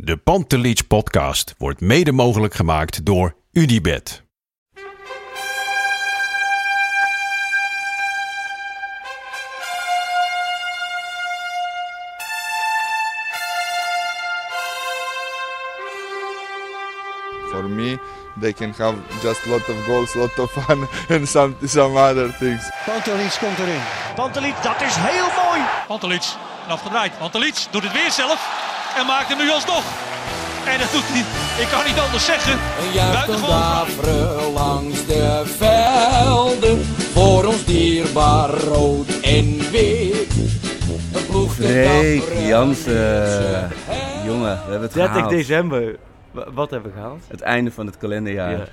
De Pantelich podcast wordt mede mogelijk gemaakt door UdiBet. For me, they can have just lot of goals, lot of fun, and some some other things. Pantelic komt erin. Pantelic, dat is heel mooi. Pantelic, afgedraaid. Pantelic doet het weer zelf en maakt hem nu alsnog. En dat doet hij, ik kan niet anders zeggen. Buitengewoon. langs de velden. Voor ons dierbaar rood en wit. Freek Jansen. Jongen, we hebben het 30 gehaald. december. Wa- Wat hebben we gehaald? Het einde van het kalenderjaar. Ja.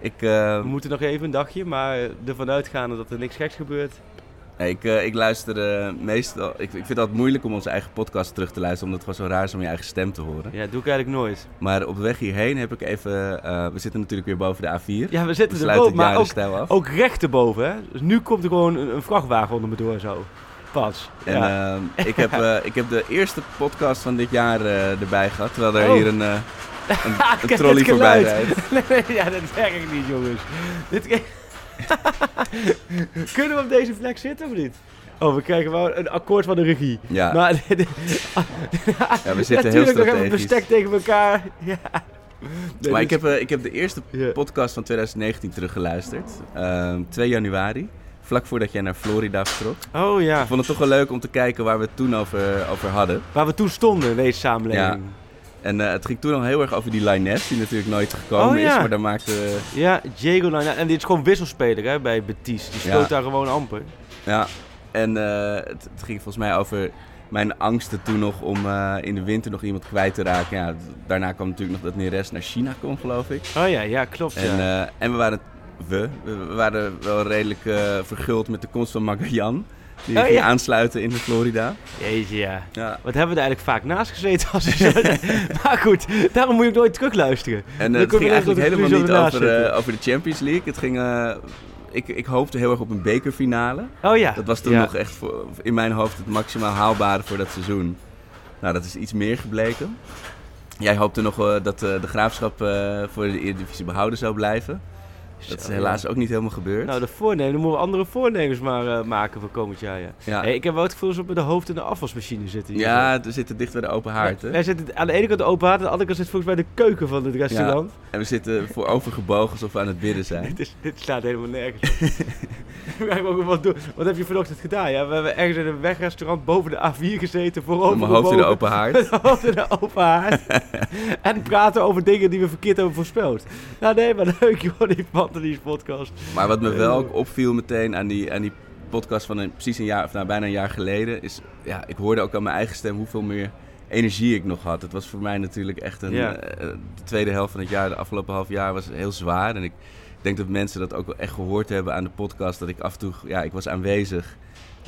Ik, eh, We moeten nog even een dagje, maar ervan uitgaande dat er niks geks gebeurt. Nee, ik, eh, ik luister eh, meestal... Ik, ik vind het altijd moeilijk om onze eigen podcast terug te luisteren... omdat het gewoon zo raar is om je eigen stem te horen. Ja, doe ik eigenlijk nooit. Maar op de weg hierheen heb ik even... eh, we zitten natuurlijk weer boven de A4. Ja, we we zitten er boven, maar ook, af. ook recht erboven. Hè? Dus nu komt er gewoon een, een vrachtwagen onder me door zo. Pas. En ja. ehm, ik, heb, ik heb de eerste podcast van dit jaar erbij gehad... terwijl er Oh. hier een, een, Ah, een trolley voorbij rijdt. Nee, nee, ja, dat werkt niet, jongens. Dit... Kunnen we op deze plek zitten of niet? Oh, we krijgen wel een akkoord van de regie. Ja, Maar, ja, we zitten heel Natuurlijk nog even strategisch. bestek tegen elkaar. Ja. Nee, Maar ik heb, eh, ik heb de eerste Ja. podcast van 2019 teruggeluisterd. Ehm 2 januari. Vlak voordat jij naar Florida vertrok. Oh ja, Ik vond het toch wel leuk om te kijken waar we het toen over, over hadden. waar we toen stonden in deze samenleving. En eh, het ging toen al heel erg over die Lines, die natuurlijk nooit gekomen Oh, ja. is. Maar daar maakte... Ja, Diego Lina. En dit is gewoon wisselspeler hè, bij Betis. Die speelt Ja. daar gewoon amper. Ja, en eh, het, het ging volgens mij over mijn angsten toen nog om eh, in de winter nog iemand kwijt te raken. Ja, daarna kwam natuurlijk nog dat Neres naar China kon, geloof ik. Oh ja, ja, klopt. En, ja. en we waren, we, we waren wel redelijk verguld met de komst van Magajan. Die Oh, ja. aansluiten in de Florida. Jeetje, ja. Ja. Wat hebben we er eigenlijk vaak naast gezeten? Als maar goed, daarom moet je ook nooit terugluisteren. En eh, het ging eigenlijk helemaal niet over, eh, over de Champions League. Het ging, eh, ik, ik hoopte heel erg op een bekerfinale. Oh ja. Dat was toen ja. nog echt voor, in mijn hoofd het maximaal haalbare voor dat seizoen. Nou, dat is iets meer gebleken. Jij hoopte nog dat de graafschap voor de Eredivisie behouden zou blijven. Dat is helaas ja. ook niet helemaal gebeurd. Nou, de voornemen. Dan moeten we andere voornemens maar eh, maken voor komend jaar, ja. ja, Hey, ik heb wel het gevoel dat we met de hoofd in de afwasmachine zitten. hier. ja, we zitten dicht bij de open haard. Hè? Wij zitten aan de ene kant de open haard, aan de andere kant zit volgens mij de keuken van het restaurant. En we zitten voorovergebogen alsof we aan het bidden zijn. Dit, is, dit slaat helemaal nergens ook wat, doen. wat heb je vanochtend gedaan? Ja, we hebben ergens in een wegrestaurant boven de A4 gezeten, voorover Met mijn hoofd in de open haard. Met mijn hoofd in de open haard. en praten over dingen die we verkeerd hebben voorspeld. Nou nee, maar leuk joh, die Pantelis podcast. Maar wat me wel ook opviel meteen aan die, aan die podcast van een, precies een jaar, of nou, bijna een jaar geleden, is ja, ik hoorde ook aan mijn eigen stem hoeveel meer energie ik nog had. Het was voor mij natuurlijk echt een. Ja. eh, de tweede helft van het jaar, de afgelopen half jaar, was heel zwaar. En ik denk dat mensen dat ook wel echt gehoord hebben aan de podcast. Dat ik af en toe, ja, ik was aanwezig.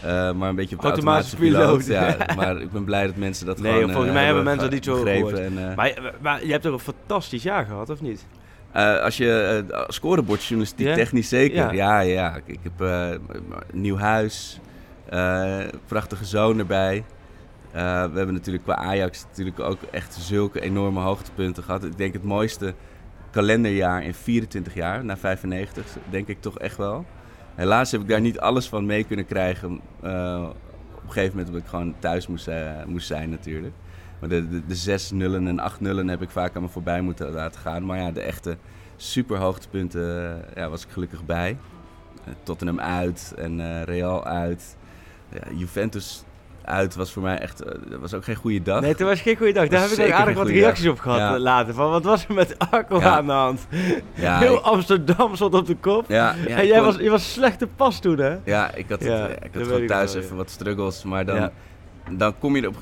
eh, maar een beetje op de Automatische automatische piloot. Ja, maar ik ben blij dat mensen dat Nee, gewoon volgens eh, mij hebben mensen dat niet zo gehoord. En, eh, Maar, maar je hebt toch een fantastisch jaar gehad, of niet? Eh, als je uh, scorebordjournalistiek Ja? technisch zeker. Ja. Ja, ja. Ik, ik heb eh, een nieuw huis, eh, prachtige zoon erbij. Eh, we hebben natuurlijk qua Ajax natuurlijk ook echt zulke enorme hoogtepunten gehad. Ik denk het mooiste kalenderjaar in 24 jaar, na 95, denk ik toch echt wel. Helaas heb ik daar niet alles van mee kunnen krijgen. eh, op een gegeven moment omdat ik gewoon thuis moest, eh, moest zijn natuurlijk. Maar de, de, de 6 nullen en 8 nullen heb ik vaak aan me voorbij moeten laten gaan. Maar ja, de echte super hoogtepunten eh, ja, was ik gelukkig bij. Eh, Tottenham uit en eh, Real uit. Ja, Juventus uit was voor mij echt... dat was ook geen goede dag. Nee, toen was geen goede dag. Daar heb ik ook aardig wat reacties dag. op gehad Ja. eh, later. Van, wat was er met Arco Ja. aan de hand? Heel Amsterdam stond op de kop. en jij kon- was, je was slechte pas toen, hè? Ja, ik had, het, ik had gewoon thuis wel, even wat struggles. Maar dan. Dan kom je er op,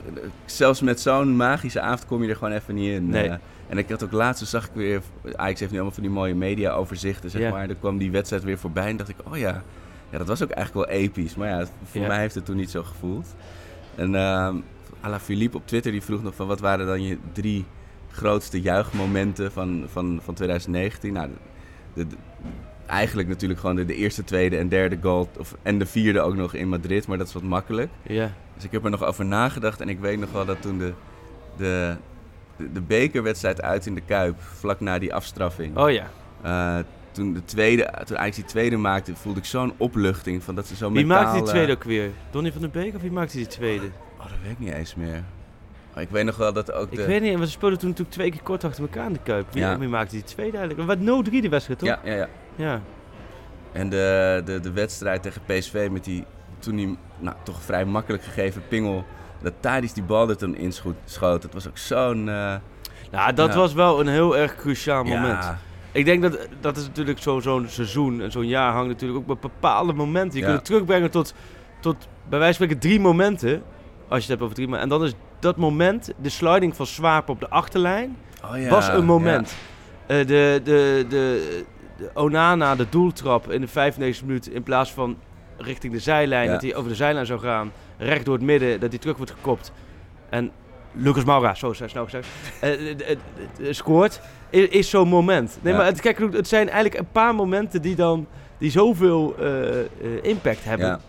zelfs met zo'n magische avond kom je er gewoon even niet in. Nee. eh. en ik had ook laatst, zag ik weer, Ajax heeft nu allemaal van die mooie media-overzichten, zeg maar. Er kwam die wedstrijd weer voorbij en dacht ik, oh ja, ja, dat was ook eigenlijk wel episch. Maar ja, voor mij heeft het toen niet zo gevoeld. En ehm Ala Philippe op Twitter, die vroeg nog van, wat waren dan je drie grootste juichmomenten van, van, van 2019? Nou, de, de- eigenlijk natuurlijk gewoon de, de eerste, tweede en derde goal. Of, en de vierde ook nog in Madrid, maar dat is wat makkelijk. Ja. Dus ik heb er nog over nagedacht en ik weet nog wel dat toen de, de, de, de bekerwedstrijd uit in de Kuip, vlak na die afstraffing. Oh ja. eh, toen, de tweede, toen Ajax die tweede maakte, voelde ik zo'n opluchting van dat ze zo Wie mentaal... maakte die eh, tweede ook weer? Donny van den Beek of wie maakte die tweede? Oh, dat weet ik niet eens meer. Maar ik weet nog wel dat ook Ik de... weet niet, we speelden toen natuurlijk twee keer kort achter elkaar in de Kuip. Wie, Ja. wie maakte die tweede eigenlijk? Wat 0-3 de wedstrijd, toch? Ja, ja, ja. Ja. En de, de, de wedstrijd tegen PSV met die toen die nou, toch vrij makkelijk gegeven pingel. Dat Tadic die bal er toen inschoot. Dat was ook zo'n... eh, Nou, dat Ja. was wel een heel erg cruciaal moment. Ja, Ik denk dat dat is natuurlijk zo- zo'n seizoen en zo'n jaar hangt natuurlijk ook met bepaalde momenten. Je Ja. kunt het terugbrengen tot, tot bij wijze van spreken drie momenten. Als je het hebt over drie momenten. En dan is dat moment, de sliding van Swaap op de achterlijn, oh ja, was een moment. Eh, de, de, de, de Onana, de doeltrap in de 95 minuut in plaats van richting de zijlijn, Ja. dat hij over de zijlijn zou gaan, recht door het midden, dat hij terug wordt gekopt. En Lucas Moura, zo snel gezegd, eh, eh, eh, scoort, is, is zo'n moment. Nee, Ja. maar het, kijk, het zijn eigenlijk een paar momenten die dan die zoveel eh, impact hebben. Ja.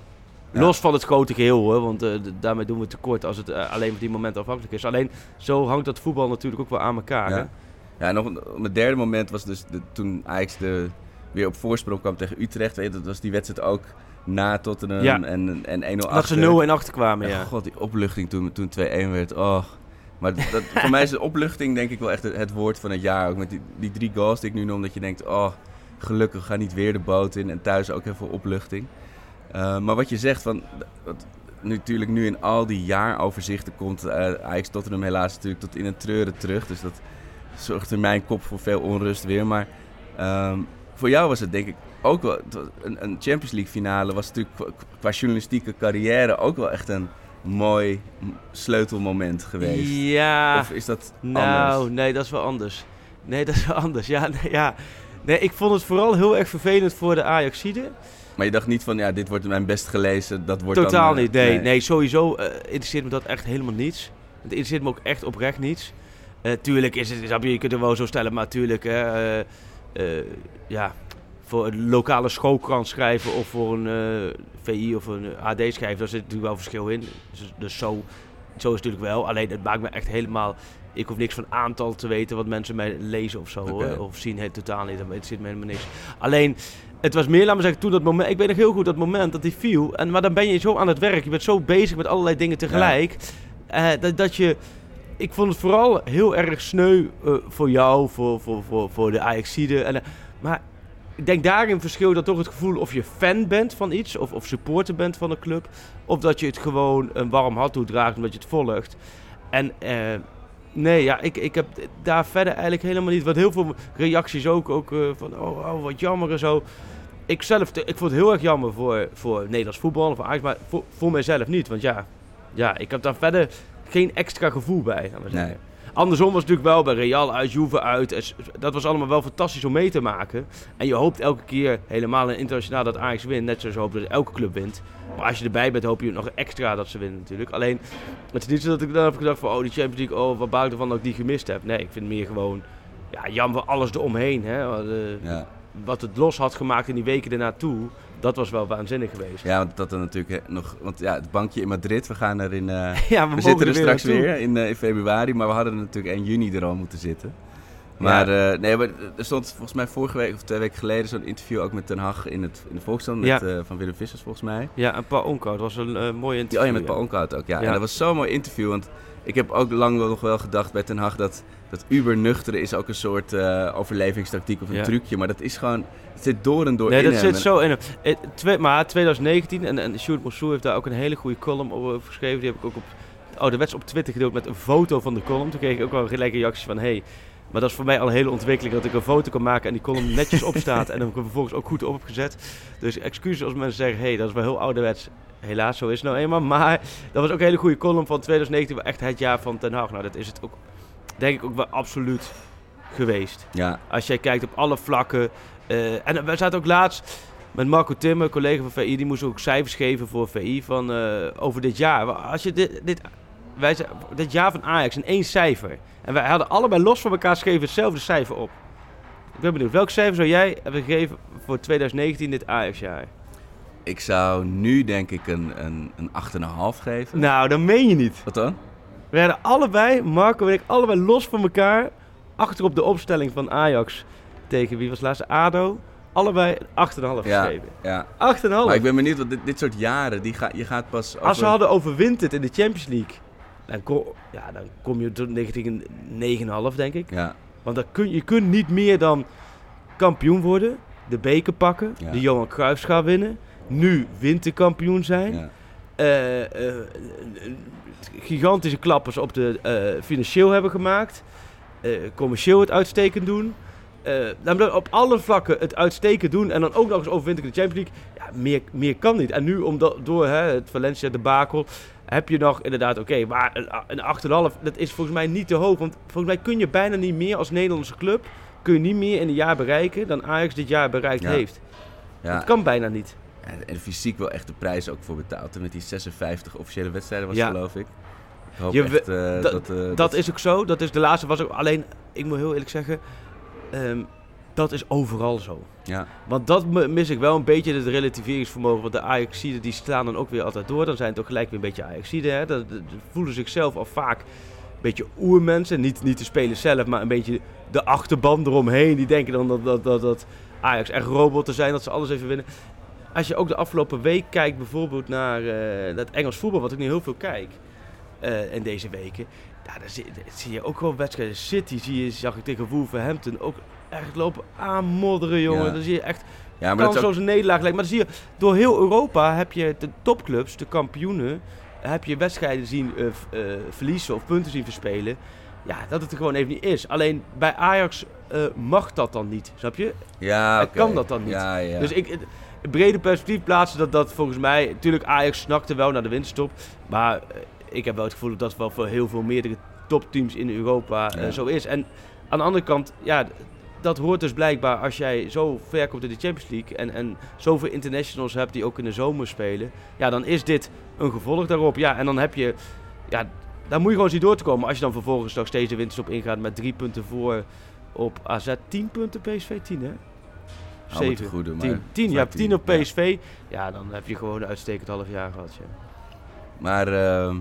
Ja. Los van het grote geheel hoor, want daarmee doen we tekort als het alleen van die momenten afhankelijk is. Alleen zo hangt dat voetbal natuurlijk ook wel aan elkaar. hè? Ja. Ja, en nog een, mijn derde moment was dus de, toen Ajax de, weer op voorsprong kwam tegen Utrecht. Weet je, dat was die wedstrijd ook na Tottenham Ja. en, en 1-0 Dat ze achter. 0 en achter kwamen, Ja, ja. god, die opluchting toen, toen 2-1 werd. Oh. Maar dat, voor mij is de opluchting denk ik wel echt het, het woord van het jaar. Ook met die, die drie goals die ik nu noem. Dat je denkt, oh, gelukkig ga niet weer de boot in. En thuis ook heel veel opluchting. Eh, maar wat je zegt, van, wat natuurlijk nu in al die jaaroverzichten komt eh Ajax Tottenham helaas natuurlijk tot in een treuren terug. Dus dat zorgt in mijn kop voor veel onrust weer. Maar ehm, voor jou was het denk ik ook wel... Een, een Champions League finale was natuurlijk qua, journalistieke carrière ook wel echt een mooi sleutelmoment geweest. Ja, Of is dat nou, anders? nee, dat is wel anders. Nee, dat is wel anders. Ja, nee, ja. nee, ik vond het vooral heel erg vervelend voor de Ajaxide. Maar je dacht niet van, ja, dit wordt mijn best gelezen, dat wordt Totaal dan, eh, niet. Nee, nee. sowieso eh, interesseert me dat echt helemaal niets. Het interesseert me ook echt oprecht niets. Eh, tuurlijk is het, je, kunt het wel zo stellen, maar tuurlijk, hè, eh, ja, voor een lokale schoolkrant schrijven of voor een eh, VI of een AD schrijven, daar zit natuurlijk wel verschil in. Dus, dus zo, zo is het natuurlijk wel. Alleen het maakt me echt helemaal, ik hoef niks van aantal te weten wat mensen mij lezen of zo, hoor. of zien, het totaal niet. Dat interesseert me helemaal niks. Alleen, het was meer, laat me zeggen, toen dat moment. Ik weet nog heel goed dat moment dat hij viel. En, maar dan ben je zo aan het werk. Je bent zo bezig met allerlei dingen tegelijk. eh, dat, dat je. Ik vond het vooral heel erg sneu eh, voor jou, voor, voor, voor, voor de Ajaxide. En, maar ik denk daarin verschil dat toch het gevoel of je fan bent van iets, of, of supporter bent van een club, of dat je het gewoon een warm hart toedraagt omdat je het volgt. En eh, nee, ja, ik, ik heb daar verder eigenlijk helemaal niet. Wat heel veel reacties ook, ook eh, van oh, oh, wat jammer en zo. Ik zelf, ik vond het heel erg jammer voor, voor Nederlands voetbal of voor Ajax, maar voor, voor mijzelf niet. Want ja, ja, ik heb daar verder geen extra gevoel bij. laten we zeggen. Nee. Andersom was het natuurlijk wel bij Real uit, Juve uit. Dat was allemaal wel fantastisch om mee te maken. En je hoopt elke keer, helemaal in internationaal, dat Ajax wint. Net zoals je hoopt dat elke club wint. Maar als je erbij bent, hoop je nog extra dat ze winnen natuurlijk. Alleen, het is niet zo dat ik dan heb gedacht van... Oh, die Champions League, oh, wat buiten van dat ik die gemist heb. Nee, ik vind het meer gewoon... Ja, jammer alles eromheen. Hè. Wat, eh, Ja. Wat het los had gemaakt in die weken ernaartoe. Dat was wel waanzinnig geweest. ja, want dat dan natuurlijk eh, nog... Want ja, het bankje in Madrid, we gaan er in... eh, Ja, we zitten er straks weer in, eh, in februari, maar we hadden er natuurlijk 1 juni er al moeten zitten. Maar, nee, maar er stond volgens mij vorige week of twee weken geleden zo'n interview ook met Ten Hag in, het, in de Volksstand met, Ja. van Willem Vissers volgens mij. Ja, en Paul Onkoud was een mooie Die, interview. oh ja, met Paul Onkoud ook. Ja. Ja. En dat was zo'n mooi interview, want ik heb ook lang wel nog wel gedacht bij Ten Hag dat, dat uber nuchteren is ook een soort eh, overlevingstactiek of een Ja. trucje. Maar dat is gewoon, het zit door en door Nee, in dat hem. zit zo in hem. Eh, twee- maar 2019, en, en Sjoerd heeft daar ook een hele goede column over geschreven. Die heb ik ook op ouderwets op Twitter gedeeld met een foto van de column. Toen kreeg ik ook wel gelijk een reactie van, hey, maar dat is voor mij al een hele ontwikkeling dat ik een foto kan maken en die column netjes opstaat en dan vervolgens ook goed op heb gezet. Dus excuses als mensen zeggen, hey, dat is wel heel ouderwets. helaas, zo is het nou eenmaal. Maar dat was ook een hele goede column van 2019, waar echt het jaar van Ten Hag. Nou, dat is het ook, denk ik, ook wel absoluut geweest. Ja, Als jij kijkt op alle vlakken. eh, en we zaten ook laatst met Marco Timmer, collega van VI, die moest ook cijfers geven voor VI van, eh, over dit jaar. Als je dit, dit, wij, dit jaar van Ajax in één cijfer. En wij hadden allebei los van elkaar geschreven hetzelfde cijfer op. Ik ben benieuwd, welk cijfer zou jij hebben gegeven voor 2019 dit Ajax-jaar? ik zou nu denk ik een, een, een 8,5 geven. Nou, dat meen je niet. Wat dan? We hadden allebei, Marco en ik, allebei los van elkaar. Achter op de opstelling van Ajax tegen wie was het laatste? ADO. Allebei een 8,5 Ja, gegeven. ja. 8,5. Maar ik ben benieuwd, want dit, dit soort jaren, die ga, je gaat pas Als we over- hadden overwinterd in de Champions League, dan kom, ja, dan kom je tot 19 9,5 denk ik. Ja, Want dan kun, je kunt niet meer dan kampioen worden, de beker pakken, Ja. de Johan Cruijffschaal winnen, nu winterkampioen zijn. ja. Eh, eh, gigantische klappers op de eh, financieel hebben gemaakt. commercieel het uitstekend doen. je op alle vlakken het uitstekend doen. En dan ook nog eens overwinteren in de Champions League. Ja, meer, meer kan niet. En nu, omdat, door hè, het Valencia debakel, heb je nog inderdaad, oké, maar een, een 8,5, dat is volgens mij niet te hoog. Want volgens mij kun je bijna niet meer als Nederlandse club, kun je niet meer in een jaar bereiken dan Ajax dit jaar bereikt Ja. heeft. ja. Dat kan bijna niet. En, en fysiek wel echt de prijs ook voor betaald. En met die 56 officiële wedstrijden was Ja. geloof ik. Ik hoop Je echt we- eh, dat- dat... eh, Dat is ook zo. Dat is de laatste was ook. Alleen, ik moet heel eerlijk zeggen. ehm, dat is overal zo. Ja, Want dat mi- mis ik wel een beetje het relativeringsvermogen. Want de Ajaxiden die slaan dan ook weer altijd door. Dan zijn het ook gelijk weer een beetje Ajaxiden. Hè? Dat voelen zichzelf al vaak een beetje oermensen. Niet, niet de spelers zelf, maar een beetje de achterban eromheen. Die denken dan dat, dat, dat, dat Ajax echt robotten zijn. Dat ze alles even winnen. Als je ook de afgelopen week kijkt bijvoorbeeld naar eh dat Engels voetbal. Wat ik nu heel veel kijk eh, in deze weken. Ja, daar zie, daar zie je ook wel wedstrijden. City zie je, zag ik tegen Wolverhampton ook echt lopen aanmodderen, jongen. Ja. Dan zie je echt ja maar kan dat ook... zoals een nederlaag lijken. Maar dan zie je, door heel Europa heb je de topclubs, de kampioenen, heb je wedstrijden zien eh, verliezen of punten zien verspelen. Ja, dat het er gewoon even niet is. Alleen bij Ajax mag dat dan niet, snap je? Ja, oké. kan dat dan niet. Ja, ja. Dus ik, brede perspectief plaatsen dat dat volgens mij... Natuurlijk, Ajax snakte wel naar de winterstop. Maar eh, ik heb wel het gevoel dat dat wel voor heel veel meerdere topteams in Europa eh, zo is. En aan de andere kant, ja, dat hoort dus blijkbaar als jij zo ver komt in de Champions League... en, en zoveel internationals hebt die ook in de zomer spelen... ja, dan is dit een gevolg daarop. Ja, en dan heb je... Ja, daar moet je gewoon zien door te komen. Als je dan vervolgens nog steeds de winterstop ingaat met drie punten voor op AZ. 10 punten PSV, 10 hè? Te goede, maar 10, 10, ja, maar 10 op. PSV. Ja. dan heb je gewoon een uitstekend half jaar gehad. Ja. Maar ehm,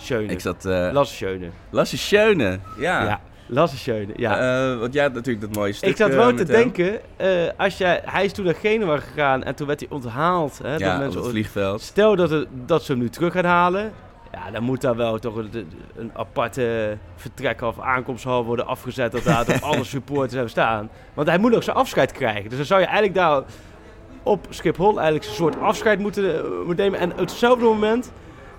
Schöne. ik zat... eh Lasse Schöne. Lasse Schöne, ja. Ja. Lasse Schöne, ja. Eh, want jij had natuurlijk dat mooie stuk ik zat eh, wel te met hem. denken, eh, als jij, hij is toen naar Genua gegaan en toen werd hij onthaald. Hè, door Ja, op mensen. het vliegveld. Stel dat, het, dat ze hem nu terug gaan halen. Ja, dan moet daar wel toch een, een aparte vertrek of aankomsthal worden afgezet. Dat daar toch alle supporters hebben staan. Want hij moet ook zijn afscheid krijgen. Dus dan zou je eigenlijk daar op Schiphol eigenlijk een soort afscheid moeten, eh, moeten nemen. En op hetzelfde moment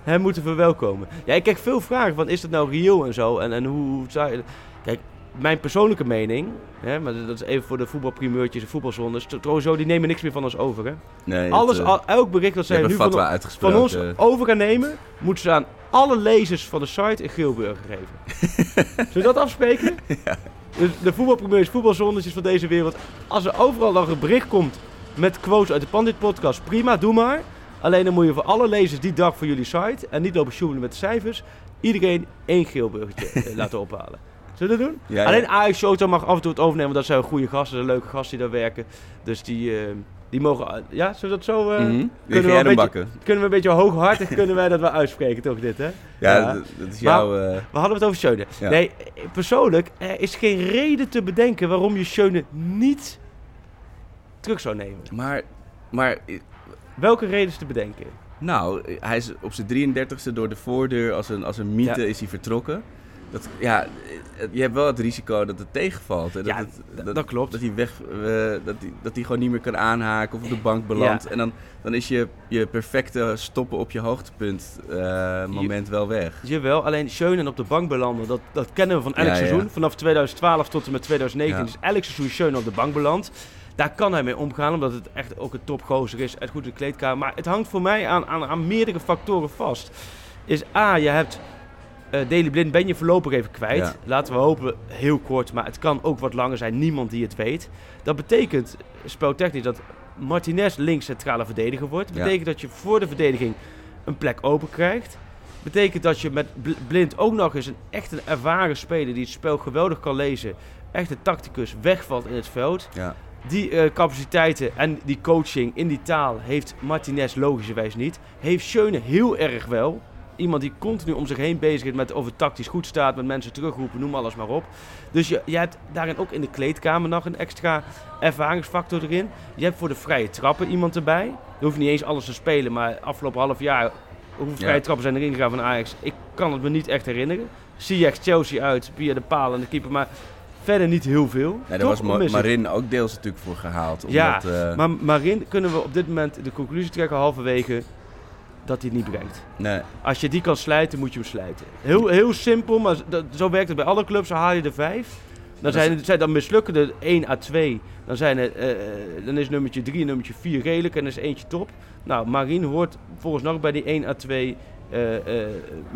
hem moeten verwelkomen. Ja, ik krijg veel vragen van is dat nou reëel en zo. En, en hoe zou je... Kijk, mijn persoonlijke mening, hè, maar dat is even voor de voetbalprimeurtjes en voetbalzondes. Sowieso, die nemen niks meer van ons over. Hè? Nee, Alles, eh, al, elk bericht dat zij nu van, van ons over gaan nemen, moeten ze aan alle lezers van de site een geelburger geven. Zullen we dat afspreken? Dus de voetbalprimeurs, voetbalzondertjes van deze wereld. Als er overal nog een bericht komt met quotes uit de Pandit podcast, prima, doe maar. Alleen dan moet je voor alle lezers die dag voor jullie site en niet lopen sjoemelen met de cijfers, iedereen één geelburgertje eh, laten ophalen. Zullen we dat doen? Ja. Alleen Ajax Showtime mag af en toe het overnemen, want dat zijn goede gasten, zijn leuke gasten die daar werken. Dus die, eh, die mogen... Ja, zullen we dat zo... eh. Wie kunnen we een beetje- bakken? kunnen we een beetje hooghartig kunnen wij dat wel uitspreken, toch dit, hè? Ja, Ja. Dat, dat is jouw... eh, We hadden het over Schöne. Ja. Nee, eh, persoonlijk, er is geen reden te bedenken waarom je Schöne niet terug zou nemen. maar, maar eh, Welke reden is te bedenken? Nou, hij is op zijn 33ste door de voordeur als een, als een mythe Ja. is hij vertrokken. Dat, ja, je hebt wel het risico dat het tegenvalt. Hè? Dat, Ja, het- dat klopt. Dat hij, weg, eh, dat, hij, dat hij gewoon niet meer kan aanhaken of op de bank belandt. Ja. En dan, dan is je, je perfecte stoppen op je hoogtepunt eh, moment wel weg. Jawel, alleen Schöne op de bank belanden, dat, dat kennen we van elk Ja, seizoen. Vanaf 2012 tot en met 2019 Ja. is elk seizoen Schöne op de bank beland. Daar kan hij mee omgaan, omdat het echt ook een topgozer is. Het goed in de kleedkamer. Maar het hangt voor mij aan, aan, aan meerdere factoren vast. Is A, je hebt uh, Daily Blind ben je voorlopig even kwijt. Ja. Laten we hopen, heel kort, maar het kan ook wat langer zijn. Niemand die het weet. Dat betekent, speltechnisch, dat Martinez links centrale verdediger wordt. Dat Ja. betekent dat je voor de verdediging een plek open krijgt. Betekent dat je met Bl- Blind ook nog eens een echt een ervaren speler die het spel geweldig kan lezen. Echt een tacticus wegvalt in het veld. Ja. Die eh, capaciteiten en die coaching in die taal heeft Martinez logischerwijs niet. Heeft Schöne heel erg wel. Iemand die continu om zich heen bezig is met of het tactisch goed staat, met mensen terugroepen, noem alles maar op. Dus je, je hebt daarin ook in de kleedkamer nog een extra ervaringsfactor erin. Je hebt voor de vrije trappen iemand erbij. Je hoeft niet eens alles te spelen, maar afgelopen half jaar, hoeveel vrije Ja. trappen zijn erin gegaan van Ajax? Ik kan het me niet echt herinneren. Ziyech Chelsea uit, via de paal en de keeper, maar verder niet heel veel. Nee, daar was Ma-. Marin ook deels natuurlijk voor gehaald. Ja, Omdat, eh, Maar Marin kunnen we op dit moment de conclusie trekken halverwege dat hij het niet brengt. nee, Als je die kan slijten, moet je hem slijten. Heel, heel simpel, maar dat, zo werkt het bij alle clubs. Dan haal je er vijf. Dan, zijn, zijn, dan mislukken er 1 à 2. Dan, zijn er, eh, eh, dan is nummertje 3 en nummertje 4 redelijk en is eentje top. Nou, Marin hoort volgens nog bij die 1 à 2 eh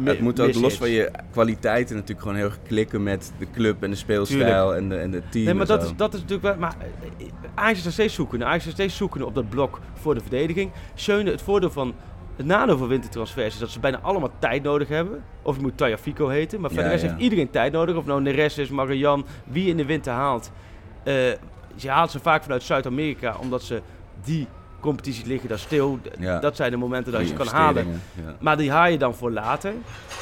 het moet ook los van je kwaliteiten natuurlijk gewoon heel erg klikken met de club en de speelstijl en de, en de team. Nee, maar dat zo. is, dat is natuurlijk wel... Maar Ajax is nog steeds zoeken. Ajax is steeds zoeken op dat blok voor de verdediging. Schöne, het voordeel van... Het nadeel van wintertransfers is dat ze bijna allemaal tijd nodig hebben. Of het moet Tajafico heten. Maar Ja, verder ja. heeft iedereen tijd nodig. Of nou Neres is, Marian, wie in de winter haalt. Eh, je haalt ze vaak vanuit Zuid-Amerika, omdat ze die competities liggen daar stil. Ja. Dat zijn de momenten dat je kan halen. Ja. Maar die haal je dan voor later.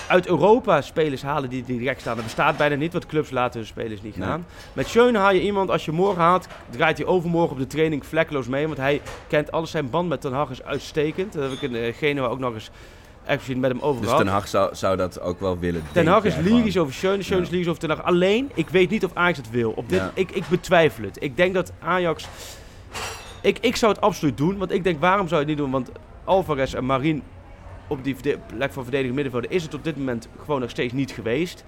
Uit Europa spelers halen die direct staan. Dat bestaat bijna niet, want clubs laten hun spelers niet Nee. gaan. Met Schöne haal je iemand, als je morgen haalt, draait hij overmorgen op de training vlekkeloos mee. Want hij kent alles. Zijn band met Ten Hag is uitstekend. Dat heb ik in eh, Genua ook nog eens expliciet met hem over Dus. Ten Hag zou, zou dat ook wel willen. Ten Hag is lyrisch over Schöne, Schöne is lyrisch over Ten Hag. Alleen, ik weet niet of Ajax het wil. Op dit, Ja. ik, ik betwijfel het. Ik denk dat Ajax... Ik, ik zou het absoluut doen, want ik denk, waarom zou je het niet doen? Want Alvarez en Marin op die plek van verdediging middenvelder is het op dit moment gewoon nog steeds niet geweest.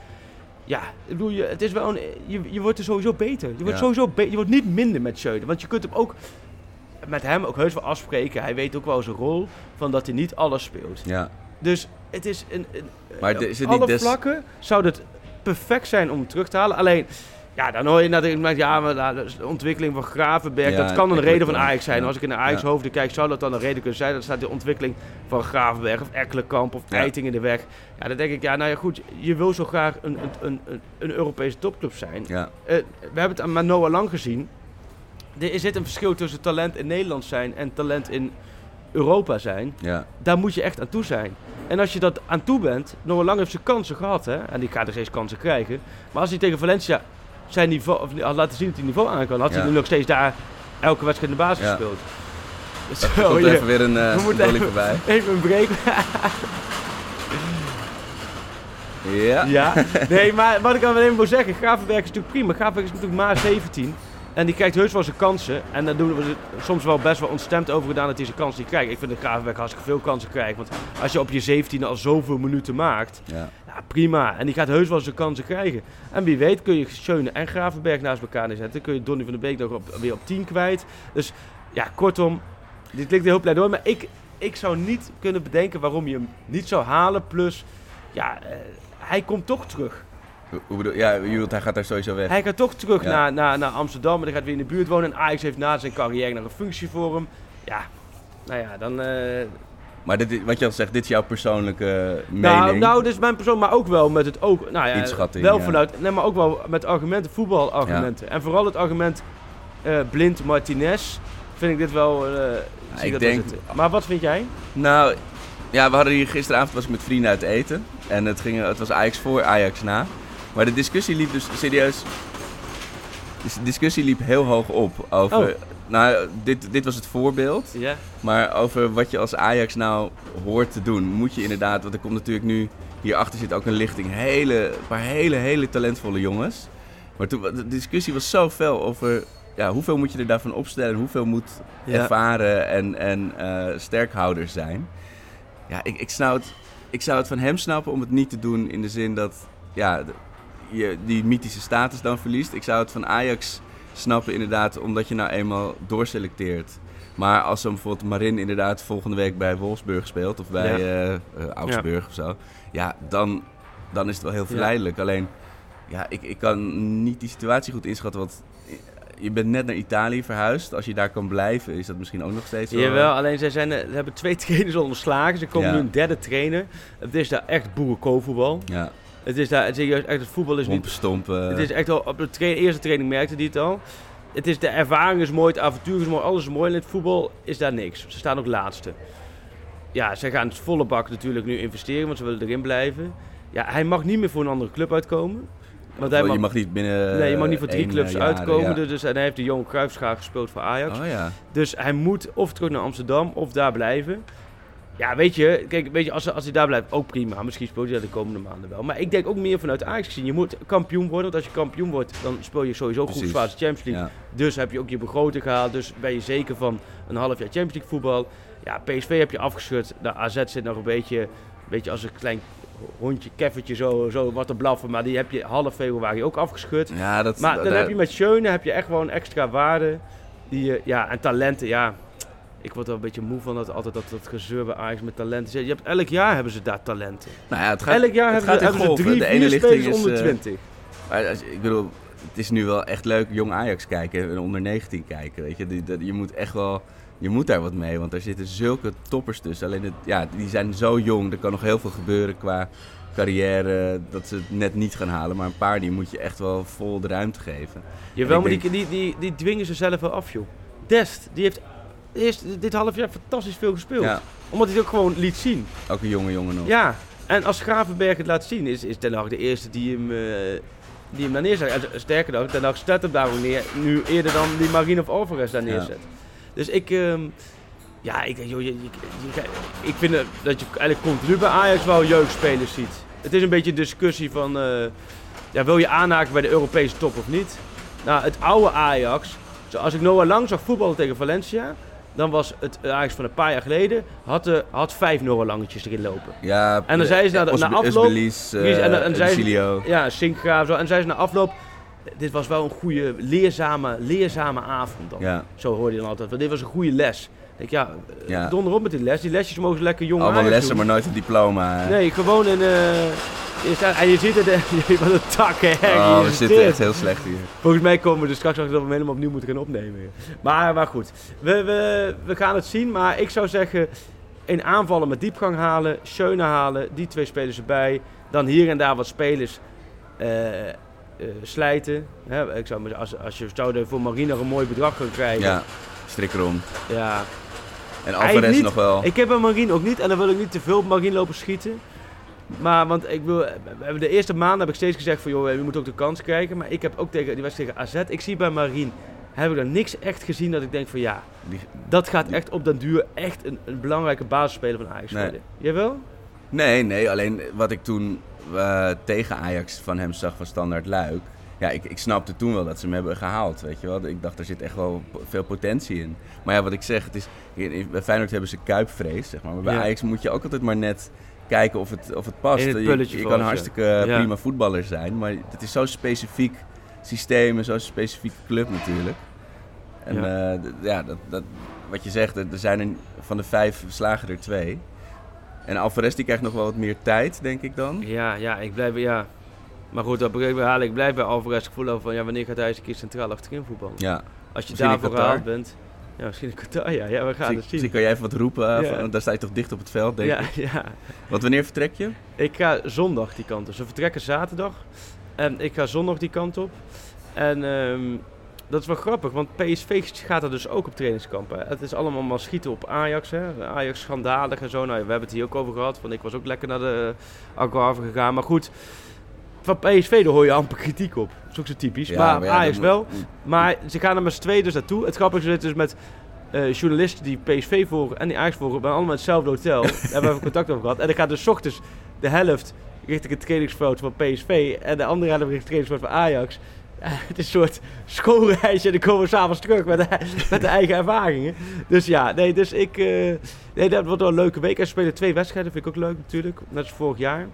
Ja, ik bedoel, je, het is wel een, je, je wordt er sowieso beter. Je wordt Ja. sowieso be- je wordt niet minder met Schöne. Want je kunt hem ook met hem ook heus wel afspreken. Hij weet ook wel zijn rol van dat hij niet alles speelt. Ja, Dus het is een, een Maar op is het alle niet des- vlakken zou het perfect zijn om hem terug te halen. Alleen, ja, dan hoor je natuurlijk, ja, maar de ontwikkeling van Gravenberg, Ja, dat kan een reden van. Ajax zijn. Ja. Als ik in de Ajax Ja. hoofden kijk, zou dat dan een reden kunnen zijn. Dan staat de ontwikkeling van Gravenberg of Ekkelenkamp of. Eiting in de weg. Ja, dan denk ik, ja, nou ja, goed, je wil zo graag een, een, een, een, Europese topclub zijn. ja. Eh, we hebben het aan Manoa Lang gezien. Er zit een verschil tussen talent in Nederland zijn en talent in Europa zijn ja. daar moet je echt aan toe zijn. En als je dat aan toe bent, Noah Lang heeft zijn kansen gehad, hè? En die gaat er steeds kansen krijgen. Maar als hij tegen Valencia zijn niveau, of had laten zien dat hij niveau aan kan, had hij nu nog steeds daar elke wedstrijd in de basis gespeeld. Dus Er zo, komt even weer een we uh, moeten dolly even- voorbij. Even een break. Ja. ja. Nee, maar wat ik dan wel even wil zeggen, Gravenberg is natuurlijk prima. Gravenberg is natuurlijk maar 17. En die krijgt heus wel zijn kansen. En daar doen we soms wel best wel ontstemd over gedaan dat hij zijn kansen niet krijgt. Ik vind dat Gravenberg hartstikke veel kansen krijgt. Want als je op je 17 al zoveel minuten maakt, Ja. ja, prima. En die gaat heus wel zijn kansen krijgen. En wie weet kun je Schöne en Gravenberg naast elkaar neerzetten. Kun je Donny van der Beek nog op, weer op 10 kwijt. Dus ja, kortom, dit klinkt heel pleidooi. Maar ik, ik zou niet kunnen bedenken waarom je hem niet zou halen. Plus, ja, eh, hij komt toch terug. Hoe- Hoe bedoel, ja, je bedoelt, hij gaat daar sowieso weg. Hij gaat toch terug Ja. naar, naar, naar Amsterdam. En hij gaat weer in de buurt wonen. En Ajax heeft na zijn carrière nog een functie voor hem. Ja, nou ja, dan... eh, Maar dit, wat je al zegt, dit is jouw persoonlijke Nou, mening. nou, dit is mijn persoon, maar ook wel met het oog. Nou ja, Inschatting, wel ja. vanuit. Nee, maar ook wel met argumenten, voetbalargumenten. En vooral het argument eh, blind Martinez. Vind ik dit wel. eh, zie ik denk-. Maar wat vind jij? Nou, ja, we hadden hier gisteravond was ik met vrienden uit eten. En het, ging, het was Ajax voor, Ajax na. Maar de discussie liep dus serieus... De discussie liep heel hoog op over... Oh. Nou, dit, dit was het voorbeeld. Ja. Maar over wat je als Ajax nou hoort te doen. Moet je inderdaad... Want er komt natuurlijk nu... Hierachter zit ook een lichting. Hele, een paar hele, hele talentvolle jongens. Maar toen, de discussie was zo fel over... Ja, hoeveel moet je er daarvan opstellen? Hoeveel moet Ja. ervaren en, en eh, sterkhouder zijn? Ja, ik, ik, zou het, ik zou het van hem snappen om het niet te doen in de zin dat ja, je die mythische status dan verliest. Ik zou het van Ajax snappen inderdaad, omdat je nou eenmaal doorselecteert. Maar als dan bijvoorbeeld Marin inderdaad volgende week bij Wolfsburg speelt of bij eh, eh, Augsburg of zo, ja, dan, dan is het wel heel verleidelijk. Alleen, ja, ik, ik kan niet die situatie goed inschatten, want je bent net naar Italië verhuisd. Als je daar kan blijven, is dat misschien ook nog steeds wel... Jawel, alleen zij zijn, eh, ze hebben twee trainers ontslagen. Ze komen Ja. nu een derde trainer. Het is daar echt boerenkoolvoetbal. Ja, Het is daar serieus echt, het voetbal is niet... stompen. Het is echt al, op de eerste training merkte die het al. Het is, de ervaring is mooi, het avontuur is mooi, alles is mooi. In het voetbal is daar niks. Ze staan ook laatste. Ja, ze gaan het volle bak natuurlijk nu investeren, want ze willen erin blijven. Ja, hij mag niet meer voor een andere club uitkomen. Want hij mag, je mag niet binnen nee, je mag niet voor drie clubs eh, jaren, uitkomen. ja. Dus, en hij heeft de Johan Cruijffschaar gespeeld voor Ajax. Oh ja. Dus hij moet of terug naar Amsterdam of daar blijven. Ja, weet je, kijk, weet je als, als hij daar blijft, ook prima. Misschien speelt hij dat de komende maanden wel. Maar ik denk ook meer vanuit Ajax gezien. Je moet kampioen worden, want als je kampioen wordt, dan speel je sowieso goed Precies. fase Champions League. Ja. Dus heb je ook je begroting gehaald. Dus ben je zeker van een half jaar Champions League voetbal. Ja, PSV heb je afgeschud. De AZ zit nog een beetje, weet je, als een klein hondje, keffertje zo, zo wat te blaffen. Maar die heb je half februari ook afgeschud. Ja, dat, Maar dat- dan heb je met Schöne heb je echt gewoon extra waarde. Die, je- ja, en talenten, ja. Ik word er een beetje moe van dat altijd dat, dat gezeur bij Ajax met talenten. Je hebt, elk jaar hebben ze daar talenten. Nou ja, het gaat, elk jaar het hebben, ze, gaat in hebben ze golven. drie, De ene spelers is, onder eh, 20. Maar als- ik bedoel, het is nu wel echt leuk jong Ajax kijken en onder 19 kijken. Weet je? Die, dat, je moet echt wel, je moet daar wat mee, want er zitten zulke toppers tussen. Alleen het, ja, die zijn zo jong, er kan nog heel veel gebeuren qua carrière, dat ze het net niet gaan halen. Maar een paar die moet je echt wel vol de ruimte geven. Jawel, maar denk- die, die, die, die dwingen ze zelf wel af, joh. Dest, die heeft eerst dit half jaar fantastisch veel gespeeld. Ja, Omdat hij het ook gewoon liet zien. ook een jonge jongen nog. Ja, en als Gravenberg het laat zien, is, is Ten Hag de eerste die hem, eh, die hem daar neerzet. En sterker nog, Ten Hag zet hem daar ook neer, nu eerder dan die Marine of Alvarez daar Ja. neerzet. Dus ik, ehm, ja, ik, joh, je, je- je- ik vind dat- je eigenlijk continu bij Ajax wel jeugdspelers ziet. Het is een beetje een discussie van, eh, ja, wil je aanhaken bij de Europese top of niet? Nou, het oude Ajax, zoals ik Noah Lang zag voetballen tegen Valencia, dan was het Ajax van een paar jaar geleden, had, de, had vijf Noah Langetjes erin lopen. Ja, En dan zei ze na de- Os- na afloop- eh, en dan- en zei ze-. Ja, Sinkgraaf zo. En zei ze na afloop, dit was wel een goede, leerzame, leerzame avond dan. Ja, Zo hoorde je dan altijd. Want dit was een goede les. Ik ja, eh, Ja. donder op met die les. Die lesjes mogen ze lekker jong allemaal lessen, doen. maar nooit een diploma. Nee, gewoon een... je staat, en je ziet het, wat een takken. hè, Oh, we zitten echt heel slecht hier. Volgens mij komen we er straks achter dat we hem helemaal opnieuw moeten gaan opnemen. Maar, maar goed, we, we, we gaan het zien. Maar ik zou zeggen, in aanvallen met diepgang halen, Schöne halen, die twee spelers erbij. Dan hier en daar wat spelers eh, slijten. Hè, ik zou, als, als je zou voor Marina een mooi bedrag gaan krijgen. Ja, strik erom. ja. En Hij Alvarez niet. nog wel. Ik heb bij Marine ook niet en dan wil ik niet te veel op Marine lopen schieten. Maar, want ik wil, we hebben de eerste maanden heb ik steeds gezegd van, joh, je moet ook de kans krijgen. Maar ik heb ook tegen, die wedstrijd tegen AZ, ik zie bij Marine, heb ik er niks echt gezien dat ik denk van, ja, Die- dat gaat echt op den duur echt een, een belangrijke basisspeler van Ajax Nee. worden. Jawel? Nee, nee, alleen wat ik toen eh, tegen Ajax van hem zag van Standaard Luik. Ja, ik, ik snapte toen wel dat ze hem hebben gehaald, weet je wel. Ik dacht, er zit echt wel veel potentie in. Maar ja, wat ik zeg, het is, bij Feyenoord hebben ze kuipvrees, zeg maar. Maar bij Ja. Ajax moet je ook altijd maar net kijken of het, of het past. Het je kan hartstikke Ja. prima voetballer zijn, maar het is zo'n specifiek systeem en zo'n specifieke club natuurlijk. En Ja. d- ja dat, dat, wat je zegt, er er zijn er van de vijf slagen er twee. En Alvarez die krijgt nog wel wat meer tijd, denk ik dan. Ja, ja, ik blijf, ja. Maar goed, op een gegeven moment haal ik blijf bij Alvarez het gevoel van, ja, wanneer gaat hij eens een keer centraal achterin voetballen? Ja. Als je daarvoor gehaald bent. Ja, misschien in Qatar, ja. Ja, we gaan Misschien, het zien. misschien kan jij even wat roepen, eh, Ja. van- daar sta je toch dicht op het veld, denk Ja, ik. ja. Want wanneer vertrek je? Ik ga zondag die kant op. Ze vertrekken zaterdag. En ik ga zondag die kant op. En ehm, dat is wel grappig, want PSV gaat er dus ook op trainingskamp. Hè. Het is allemaal maar schieten op Ajax. Hè. Ajax schandalig en zo. Nou, we hebben het hier ook over gehad. Want ik was ook lekker naar de Algarve gegaan. Maar goed, van PSV daar hoor je amper kritiek op. Dat is ook zo typisch. maar ja, Ajax wel. moet- Maar ze gaan er met z'n tweeën dus naartoe. Het grappige is dus met eh, journalisten die PSV volgen en die Ajax volgen, bij allemaal hetzelfde hotel. Daar hebben we even contact over gehad. En dan gaat dus 's ochtends de helft richting het trainingsveld van PSV en de andere helft richting het trainingsveld van Ajax. Het is een soort schoolreisje en dan komen we s'avonds terug met de, met de eigen ervaringen. Dus ja, nee, dus ik... eh, nee, dat wordt wel een leuke week. En ze spelen twee wedstrijden, vind ik ook leuk natuurlijk. Net als vorig jaar.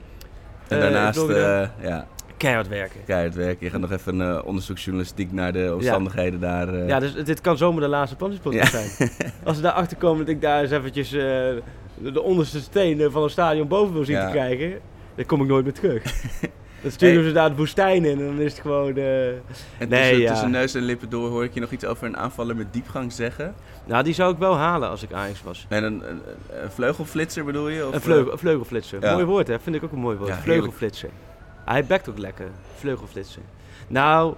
En Eh, daarnaast, eh, ja. keihard werken. keihard werken. Je gaat nog even een eh, onderzoeksjournalistiek naar de omstandigheden daar. Ja, dus dit kan zomaar de laatste Pansispodcast zijn. Als we daarachter komen dat ik daar eens eventjes de, de onderste steen van een stadion boven wil zien te krijgen, dan kom ik nooit meer terug. Dan sturen Hey. ze daar de woestijn in en dan is het gewoon... eh, En Nee, tussen, ja. tussen neus en lippen door hoor ik je nog iets over een aanvaller met diepgang zeggen. Nou, die zou ik wel halen als ik Ajax was. En een, een, een vleugelflitser bedoel je? Of, Een, vleugel, een vleugelflitser. Ja. Mooi woord, hè? Vind ik ook een mooi woord. Ja, vleugelflitser. Hij bekt ook lekker. Vleugelflitser. Nou,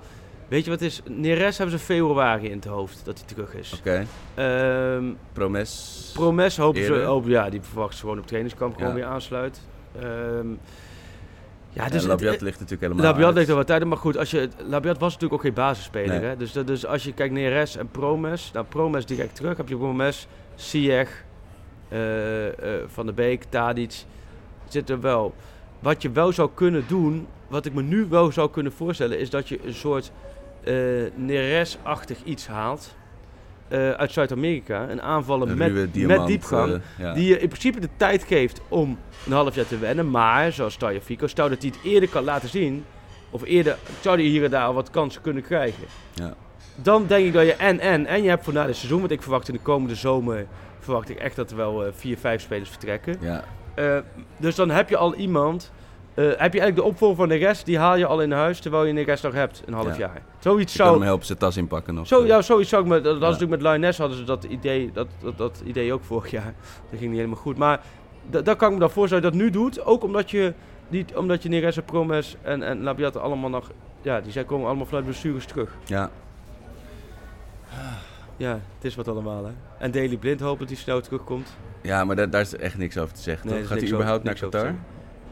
weet je wat het is? Neres hebben ze februari in het hoofd dat hij terug is. Oké, Ehm, Promes. Promes hopen ze, hopen, ja, die verwachten ze gewoon op trainingskamp gewoon weer aansluit. Ehm, ja, Ja, dus het- Labiat het- ligt natuurlijk helemaal Labiat uit. ligt er wat tijd, maar goed, als je, Labiat was natuurlijk ook geen basisspeler. Nee. Hè? Dus, dus als je kijkt Neres en Promes, nou Promes direct terug, heb je Promes, Ziyech, eh, eh, Van der Beek, Tadic, zit er wel. Wat je wel zou kunnen doen, wat ik me nu wel zou kunnen voorstellen, is dat je een soort eh Neres-achtig iets haalt. Eh, uit Zuid-Amerika, een aanvallen Een met, met diepgang. eh, ja. Die je in principe de tijd geeft om een half jaar te wennen. Maar, zoals Tajafico, stel dat hij het eerder kan laten zien. Of eerder zou hij hier en daar al wat kansen kunnen krijgen. Ja. Dan denk ik dat je en en en je hebt voor na dit seizoen. Want ik verwacht in de komende zomer verwacht ik echt dat er wel eh, vier, vijf spelers vertrekken. Ja, dus dan heb je al iemand. Eh, heb je eigenlijk de opvolger van de rest, die haal je al in huis terwijl je de rest nog hebt, een half Ja. jaar. Zoiets kan zou. hem helpen zijn tas inpakken nog. Zo, ja, zoiets zou ik met. Dat was Ja. natuurlijk met Lioness hadden ze dat idee, dat, dat, dat idee ook vorig jaar. Dat ging niet helemaal goed. Maar da- daar kan ik me dan voorstellen dat je dat nu doet. Ook omdat je, niet, omdat je Neres en Promes en, en Labiat allemaal nog. Ja, die zijn komen allemaal vanuit blessures terug. Ja, Ja, het is wat allemaal hè. En Daily Blind hoopt dat hij snel terugkomt. ja maar daar, daar is echt niks over te zeggen. Nee, Gaat hij überhaupt over- naar Qatar?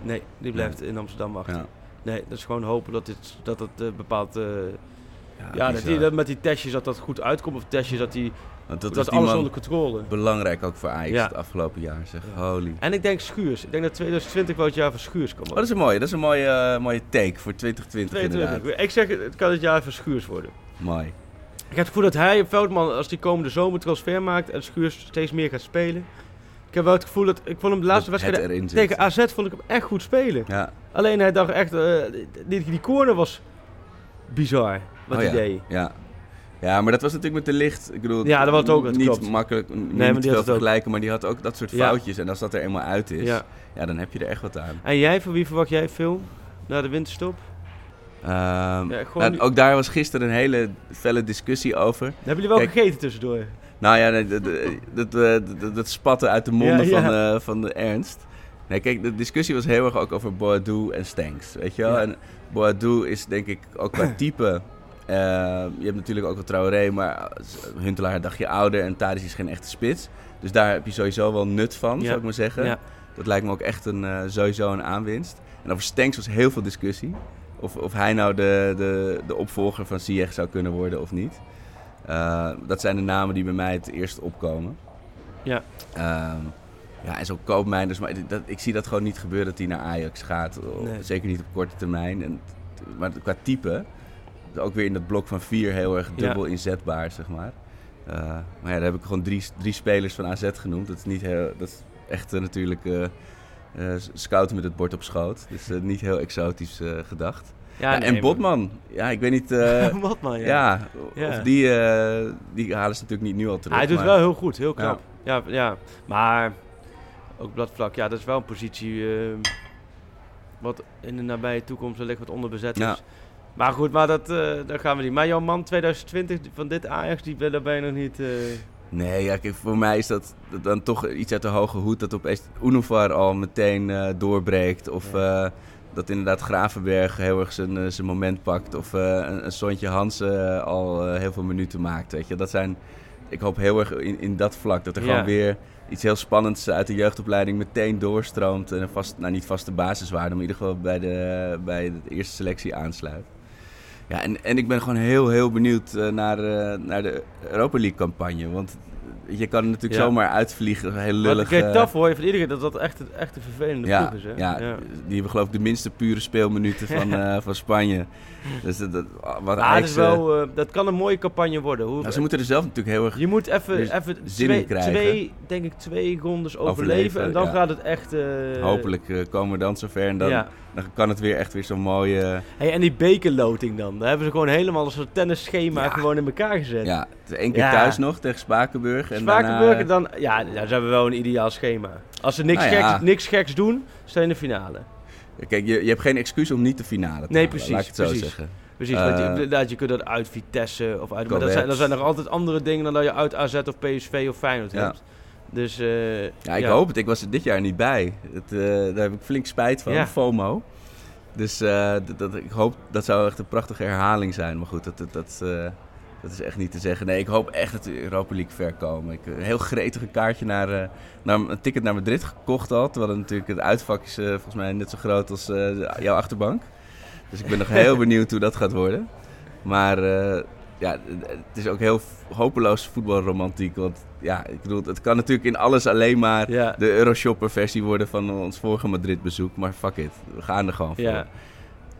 Nee, die blijft in Amsterdam wachten. Ja. Nee, dat is gewoon hopen dat dit, dat het eh, bepaald... eh, Ja, ja, dat, die, dat met die testjes dat dat goed uitkomt. Of testjes dat, die, Want dat, dat die alles onder controle. belangrijk ook voor Ajax Ja. het afgelopen jaar. Zeg, Ja. holy. En ik denk Schuurs. Ik denk dat 2020 wel het jaar van Schuurs kan Oh, dat is een mooie, dat is een mooie, eh, mooie take voor 2020 inderdaad. 22. Ik zeg, het kan het jaar van Schuurs worden. Mooi. Ik heb het gevoel dat hij Veldman, als die komende zomer transfer maakt en Schuurs steeds meer gaat spelen. Ik heb wel het gevoel dat, ik vond hem de laatste wedstrijd tegen AZ vond ik hem echt goed spelen. Ja. Alleen hij dacht echt, eh, die, die corner was bizar, wat Oh hij ja. deed. Ja. ja, maar dat was natuurlijk met de licht. Ik bedoel, Ja, dat was ook, niet klopt. makkelijk, niet maar die veel vergelijken, maar die had ook dat soort Ja. foutjes. En als dat er eenmaal uit is, ja. Ja. dan heb je er echt wat aan. En jij, voor wie verwacht jij veel na de winterstop? Ehm, Ja, nou, ook daar was gisteren een hele felle discussie over. Hebben jullie wel Kijk, gegeten tussendoor? Nou ja, nee, dat, dat, dat, spatte uit de monden Ja, ja. Van, eh, van de Ernst. Nee, kijk, de discussie was heel erg ook over Boadu en Stanks, weet je wel? Ja. En Boadu is denk ik ook qua type... eh, je hebt natuurlijk ook wel Traoré, maar Huntelaar een dagje ouder en Tadic is geen echte spits. Dus daar heb je sowieso wel nut van, Ja. zou ik maar zeggen. Ja. Dat lijkt me ook echt een, eh, sowieso een aanwinst. En over Stanks was heel veel discussie. Of, of hij nou de, de, de opvolger van Ziyech zou kunnen worden of niet. Eh, dat zijn de namen die bij mij het eerst opkomen. Ja. Ehm, ja, en zo Koopmeiners, maar dat, ik zie dat gewoon niet gebeuren dat hij naar Ajax gaat. Nee. Zeker niet op korte termijn. En, maar qua type, ook weer in dat blok van vier heel erg Ja. dubbel inzetbaar, zeg maar. Eh, maar ja, daar heb ik gewoon drie, drie spelers van AZ genoemd. Dat is, niet heel, dat is echt eh, natuurlijk eh, scouten met het bord op schoot. Dus niet heel exotisch gedacht. Ja, nee, en Botman, ja, ik weet niet... eh, Wat man, ja. ja, Ja. of die, eh, die halen ze natuurlijk niet nu al terug. Hij doet maar- wel heel goed, heel knap. Ja, ja. Maar ook op dat vlak, ja, dat is wel een positie eh, wat in de nabije toekomst wellicht wat onderbezet is. Maar goed, maar dat, eh daar gaan we niet. Maar jouw man 2020 van dit Ajax, die ben je nog niet... Nee, ja, kijk, voor mij is dat, dat dan toch iets uit de hoge hoed dat opeens Unovar al meteen eh, doorbreekt. Of dat inderdaad Gravenberg heel erg zijn, eh, zijn moment pakt. Of eh, een, een Sontje Hansen eh, al heel veel minuten maakt. Weet je. Dat zijn, ik hoop heel erg in, in dat vlak dat er Ja. gewoon weer iets heel spannends uit de jeugdopleiding meteen doorstroomt. En een vast, nou niet vaste basiswaarde, maar in ieder geval bij de, bij de eerste selectie aansluit. Ja, en, en ik ben gewoon heel, heel benieuwd naar, naar de Europa League campagne. Want je kan natuurlijk Ja. zomaar uitvliegen, heel Maar lullig. eh, taf hoor je van iedereen dat dat echt, echt een vervelende ja, ploeg is. Hè? ja, die hebben geloof ik de minste pure speelminuten van, eh, van Spanje. Dus dat, dat, wat is eh, wel, eh, dat kan een mooie campagne worden. Hoe, nou, ze moeten er zelf natuurlijk heel erg... Je moet even, weer even zin twee, in krijgen. twee, denk ik, twee rondes overleven. Overleven, en dan ja. gaat het echt... eh, Hopelijk eh, komen we dan zover en dan Ja. dan kan het weer echt weer zo'n mooie... Hey, en die bekerloting dan? Daar hebben ze gewoon helemaal een soort tennisschema Ja. gewoon in elkaar gezet. Ja, één keer Ja. thuis nog tegen Spakenburg. En Spakenburg, dan, ja, dan hebben we wel een ideaal schema. Als ze niks, Nou ja. geks, niks geks doen, in de finale. Kijk, je, je hebt geen excuus om niet de finale te Nee, halen, precies, Laat ik het zo precies. zeggen. Precies, Eh, want je, inderdaad, je kunt dat uit Vitesse of uit... Maar dat zijn, zijn er altijd andere dingen dan dat je uit AZ of PSV of Feyenoord Ja. hebt. Dus eh, Ja, ik hoop het. Ik was er dit jaar niet bij. Het, eh, daar heb ik flink spijt van, Ja. FOMO. Dus eh, dat, dat, ik hoop, dat zou echt een prachtige herhaling zijn. Maar goed, dat, dat, dat, eh, dat is echt niet te zeggen. Nee, ik hoop echt dat de Europa League ver komen. Ik heb een heel gretig een kaartje naar, eh, naar een ticket naar Madrid gekocht al. Terwijl het natuurlijk het uitvak is eh, volgens mij net zo groot als eh, jouw achterbank. Dus ik ben nog heel benieuwd hoe dat gaat worden. Maar eh, ja, het is ook heel hopeloos voetbalromantiek. Want ja, ik bedoel, het kan natuurlijk in alles alleen maar Ja. de Euroshopper versie worden van ons vorige Madrid bezoek. Maar fuck it, we gaan er gewoon voor. Ja,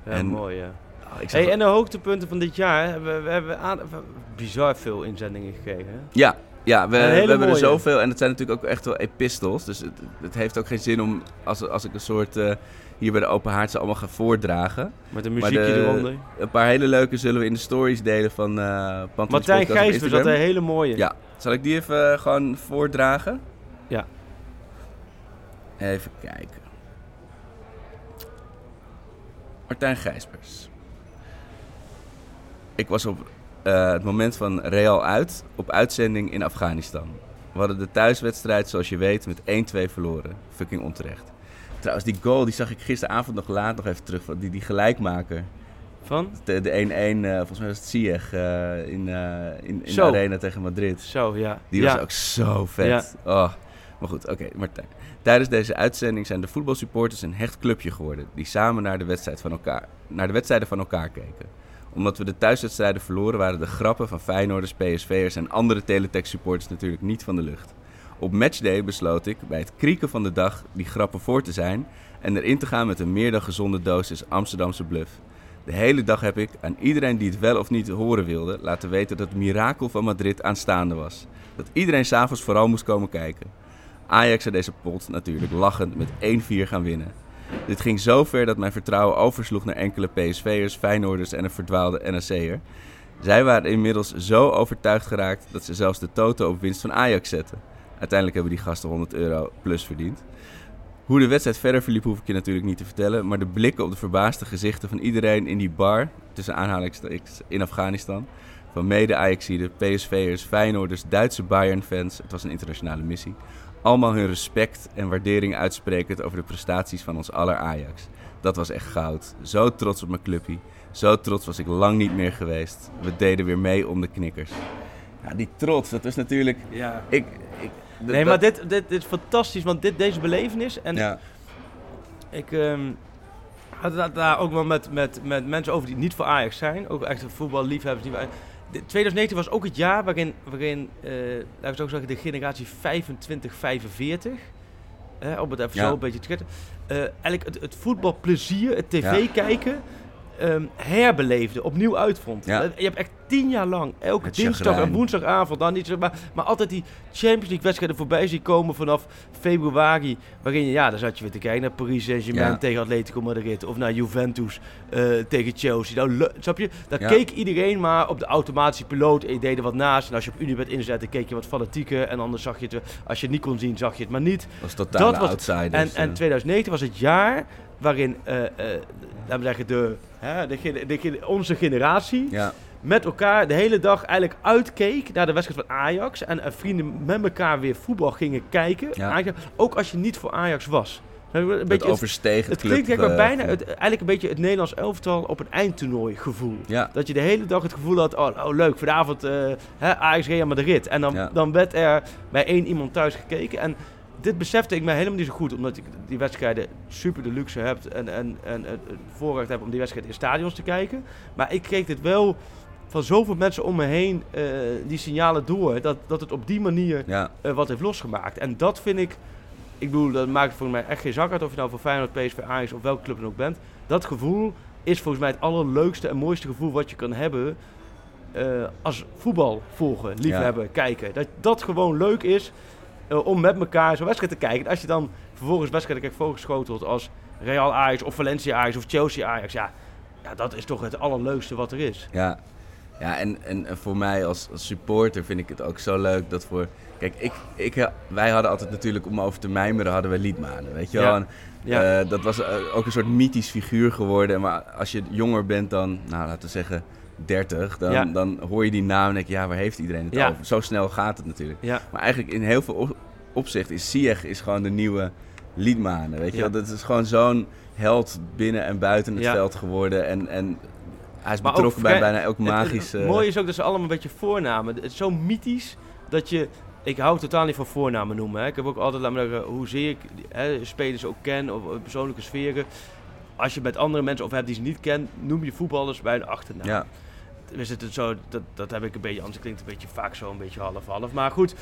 ja En- mooi ja. Ik zag Hey, en de hoogtepunten van dit jaar hebben we, we hebben aan, bizar veel inzendingen gekregen. Ja, ja we, we hebben er zoveel. En het zijn natuurlijk ook echt wel epistels. Dus het, het heeft ook geen zin om, als, als ik een soort eh, hier bij de Open Haard ze allemaal ga voordragen. Met een muziekje de- eronder. Een paar hele leuke zullen we in de stories delen van Pantelis Martijn had Instagram. een hele mooie. Ja, zal ik die even eh, gewoon voordragen? Ja. Even kijken. Martijn Gijsbers. Ik was op eh, het moment van Real uit op uitzending in Afghanistan. We hadden de thuiswedstrijd, zoals je weet, met 1-2 verloren. Fucking onterecht. Trouwens, die goal die zag ik gisteravond nog laat nog even terug. Die, die gelijkmaker. Van? De de 1-1, eh, volgens mij was het Ziyech eh, in, in, in de arena tegen Madrid. Zo, ja. Die ja. was ook zo vet. Oh. Maar goed, oké, Martijn. Tijdens deze uitzending zijn de voetbalsupporters een hecht clubje geworden... die samen naar de, wedstrijd van elkaar, naar de wedstrijden van elkaar keken. Omdat we de thuiswedstrijden verloren... waren de grappen van Feyenoorders, PSV'ers en andere Teletext-supporters natuurlijk niet van de lucht. Op matchday besloot ik bij het krieken van de dag die grappen voor te zijn... en erin te gaan met een meer dan gezonde dosis Amsterdamse bluff. De hele dag heb ik aan iedereen die het wel of niet horen wilde... laten weten dat het mirakel van Madrid aanstaande was. Dat iedereen s'avonds vooral moest komen kijken. Ajax zou deze pot natuurlijk lachend met 1-4 gaan winnen. Dit ging zo ver dat mijn vertrouwen oversloeg naar enkele PSV'ers, Feyenoorders en een verdwaalde NAC'er. Zij waren inmiddels zo overtuigd geraakt dat ze zelfs de toto op winst van Ajax zetten. Uiteindelijk hebben die gasten 100 euro plus verdiend. Hoe de wedstrijd verder verliep hoef ik je natuurlijk niet te vertellen, maar de blikken op de verbaasde gezichten van iedereen in die bar, tussen aanhalingstekens in Afghanistan, van mede Ajaxiden, PSV'ers, Feyenoorders, Duitse Bayern-fans, het was een internationale missie, allemaal hun respect en waardering uitsprekend over de prestaties van ons aller Ajax. Dat was echt goud. Zo trots op mijn clubpie. Zo trots was ik lang niet meer geweest. We deden weer mee om de knikkers. Ja, die trots, dat is natuurlijk... Ja. Ik, ik, Nee, dat- maar dit, dit, dit is fantastisch, want dit, deze belevenis... En Ja, ik ehm, had het daar ook wel met, met, met mensen over die niet voor Ajax zijn. Ook echt voetballiefhebbers. Die, 2019 was ook het jaar waarin, waarin eh, laten we zo zeggen, de generatie 25-45... eh, om het even Ja. zo een beetje te schetsen. eh, eigenlijk het, het voetbalplezier, het tv Ja. Ehm, herbeleefde, opnieuw uitvond. Ja. Eh, Je hebt echt tien jaar lang, elke Het dinsdag chagrijn. en woensdagavond, dan niet, zeg maar, maar altijd die Champions League wedstrijden voorbij zien komen vanaf februari. Waarin je, ja, dan zat je weer te kijken naar Paris Saint-Germain Ja. tegen Atletico Madrid. Of naar Juventus eh, tegen Chelsea. Nou, snap je? Daar Ja. keek iedereen maar op de automatische piloot. En je deed er wat naast. En als je op Unibet inzette, keek je wat fanatieker. En anders zag je het, als je het niet kon zien, zag je het maar niet. dat was totaal Dat was- outsiders. En, en eh. 2019 was het jaar waarin, eh, eh, laten we zeggen, de, hè, de, de onze generatie ja, met elkaar de hele dag eigenlijk uitkeek naar de wedstrijd van Ajax. En, eh, vrienden met elkaar weer voetbal gingen kijken. Ja. Ajax- ook als je niet voor Ajax was. Een het beetje het, overstegen het klinkt eigenlijk bijna het, eigenlijk een beetje het Nederlands elftal op een eindtoernooi gevoel. Ja, Dat je de hele dag het gevoel had, oh, oh leuk, vanavond hè, Ajax Real Madrid. En dan, dan werd er bij één iemand thuis gekeken. En dit besefte ik mij helemaal niet zo goed, omdat ik die wedstrijden super de luxe heb en, en, en het voorrecht heb om die wedstrijden in stadions te kijken. Maar ik kreeg dit wel van zoveel mensen om me heen, eh, die signalen door, dat, dat het op die manier ja, eh, wat heeft losgemaakt. En dat vind ik, ik bedoel, dat maakt voor mij echt geen zak uit of je nou voor Feyenoord, PSV, Ajax of welke club dan ook bent. Dat gevoel is volgens mij het allerleukste en mooiste gevoel wat je kan hebben eh, als voetbal volgen, liefhebben, kijken. Dat dat gewoon leuk is eh, om met elkaar zo'n wedstrijd te kijken. En als je dan vervolgens wedstrijden krijgt voorgeschoteld als Real Ajax of Valencia Ajax of Chelsea Ajax. Ja, ja, dat is toch het allerleukste wat er is. Ja, ja en, en, en voor mij als, als supporter vind ik het ook zo leuk dat voor... Kijk, ik, ik, wij hadden altijd natuurlijk om over te mijmeren hadden we Liedmanen, weet je wel. Ja. En, Ja. eh, dat was eh, ook een soort mythisch figuur geworden. Maar als je jonger bent dan, nou laten we zeggen 30, dan, Ja. dan hoor je die naam en denk je, ja, waar heeft iedereen het Ja. over? Zo snel gaat het natuurlijk. Ja. Maar eigenlijk in heel veel op- opzicht is Ziyech is gewoon de nieuwe Liedmanen, weet je wel. Dat is gewoon zo'n held binnen en buiten het veld geworden. En, en hij is Maar ook betrokken bij bijna elk magisch... Het, mooie is ook dat ze allemaal een beetje voornamen. Het is zo mythisch dat je. Ik hou totaal niet van voornamen noemen. Hè. Ik heb ook altijd, laat me zeggen, hoezeer ik hè, spelers ook ken of eh, persoonlijke sferen. Als je met andere mensen of hebt die ze niet kent, noem je voetballers bij de achternaam. ja. Is het zo, dat, dat heb ik een beetje, anders klinkt het een beetje vaak zo, een beetje half-half. Maar goed,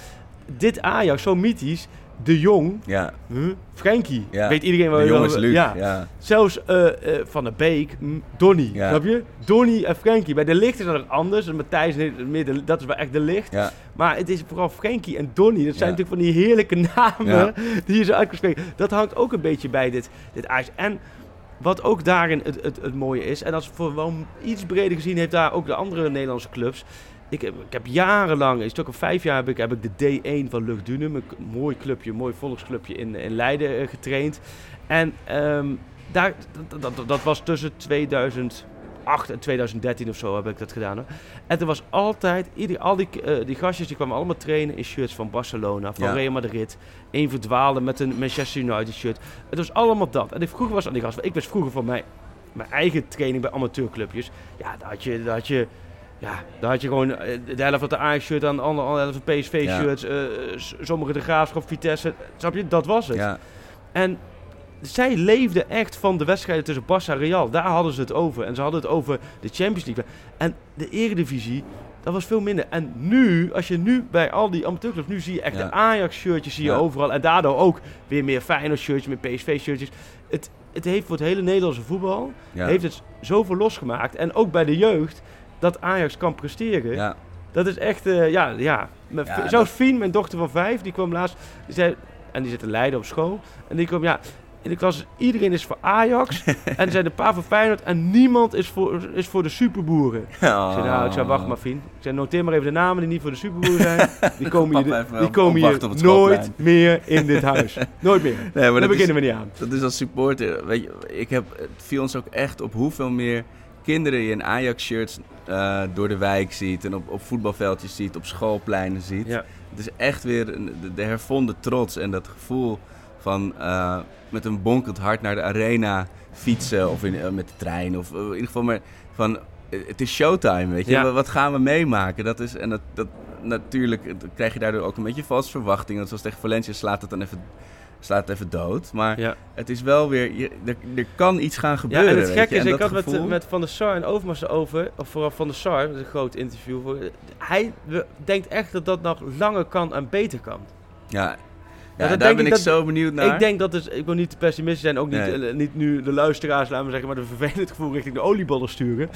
dit Ajax, zo mythisch. De Jong, Ja, huh? Frenkie, Ja. weet iedereen waar de over- Luc. Ja. Ja. Zelfs eh, eh, Van der Beek, Donny, Ja. snap je? Donny en Frenkie. Bij de licht is dat nog anders. En Matthijs, de- dat is wel echt de licht. Maar het is vooral Frenkie en Donny. Dat zijn natuurlijk van die heerlijke namen die je zo uit kan spreken. Dat hangt ook een beetje bij dit, dit Ajax. En wat ook daarin het, het, mooie is, en is voor wel iets breder gezien, heeft daar ook de andere Nederlandse clubs. Ik heb, ik heb jarenlang, een stuk vijf jaar heb ik, heb ik de D1 van Lucht Dunum, een mooi clubje, een mooi volksclubje in, in Leiden eh, getraind. En ehm, daar, dat, dat, dat was tussen 2008 en 2013 of zo heb ik dat gedaan. Hoor. En er was altijd, ieder, al die, eh, die gastjes die kwamen allemaal trainen in shirts van Barcelona, van Ja. Real Madrid. Eén verdwaalde met een Manchester United shirt. Het was allemaal dat. En ik vroeger was aan die gasten, ik was vroeger van mijn, mijn eigen training bij amateurclubjes. Ja, daar had je, had je ja, daar had je gewoon eh, de helft van de Ajax-shirt aan, de andere de helft van PSV-shirts. eh, sommige de Graafschap, Vitesse. Snap je? Dat was het. Ja. En zij leefden echt van de wedstrijden tussen Barça en Real. Daar hadden ze het over. En ze hadden het over de Champions League. En de Eredivisie, dat was veel minder. En nu, als je nu bij al die amateurclubs, nu zie je echt Ja. de Ajax-shirtjes zie je Ja. overal. En daardoor ook weer meer Feyenoord-shirtjes, meer PSV-shirtjes. Het, het heeft voor het hele Nederlandse voetbal, Ja. heeft het zoveel losgemaakt. En ook bij de jeugd, dat Ajax kan presteren. Dat is echt, eh, ja, ja. V- dat- Zelfs Fien, mijn dochter van vijf, die kwam laatst, die zei, en die zit in Leiden op school. En die kwam, ja, in de klas, iedereen is voor Ajax. en er zijn een paar voor Feyenoord en niemand is voor, is voor de superboeren. Ik zei, nou, ik zei, wacht maar Fien. Ik zei, noteer maar even de namen die niet voor de superboeren zijn. Die komen hier, die komen hier nooit meer in dit huis. nooit meer. Nee, maar Daar beginnen we niet aan. dat is als supporter. Weet je, ik heb, het viel ons ook echt op hoeveel meer kinderen je in Ajax-shirts eh, door de wijk ziet. En op, op voetbalveldjes ziet, op schoolpleinen ziet. Ja. Het is echt weer een- de, de hervonden trots en dat gevoel van eh, met een bonkend hart naar de arena fietsen. Of in, eh, met de trein. Of eh, in ieder geval maar van... Het is showtime, weet je. Ja. Wat- gaan we meemaken? Dat is, en dat, dat, natuurlijk krijg je daardoor ook een beetje valse verwachtingen. Zoals tegen Valencia slaat het dan even, slaat het even dood. Maar Ja. het is wel weer... Je, er, er kan iets gaan Ja, gebeuren, en het gekke is, ik had gevoel- met Van der Sar en Overmars erover, of vooral Van der Sar, dat is een groot interview. Voor, hij denkt echt dat dat nog langer kan en beter kan. Ja, ja, dat daar denk ben ik dat- zo benieuwd naar. Ik denk dat dus, ik wil niet te pessimistisch zijn, ook niet, Nee. eh, niet nu de luisteraars, laten we zeggen, maar de vervelend gevoel richting de oliebollen sturen.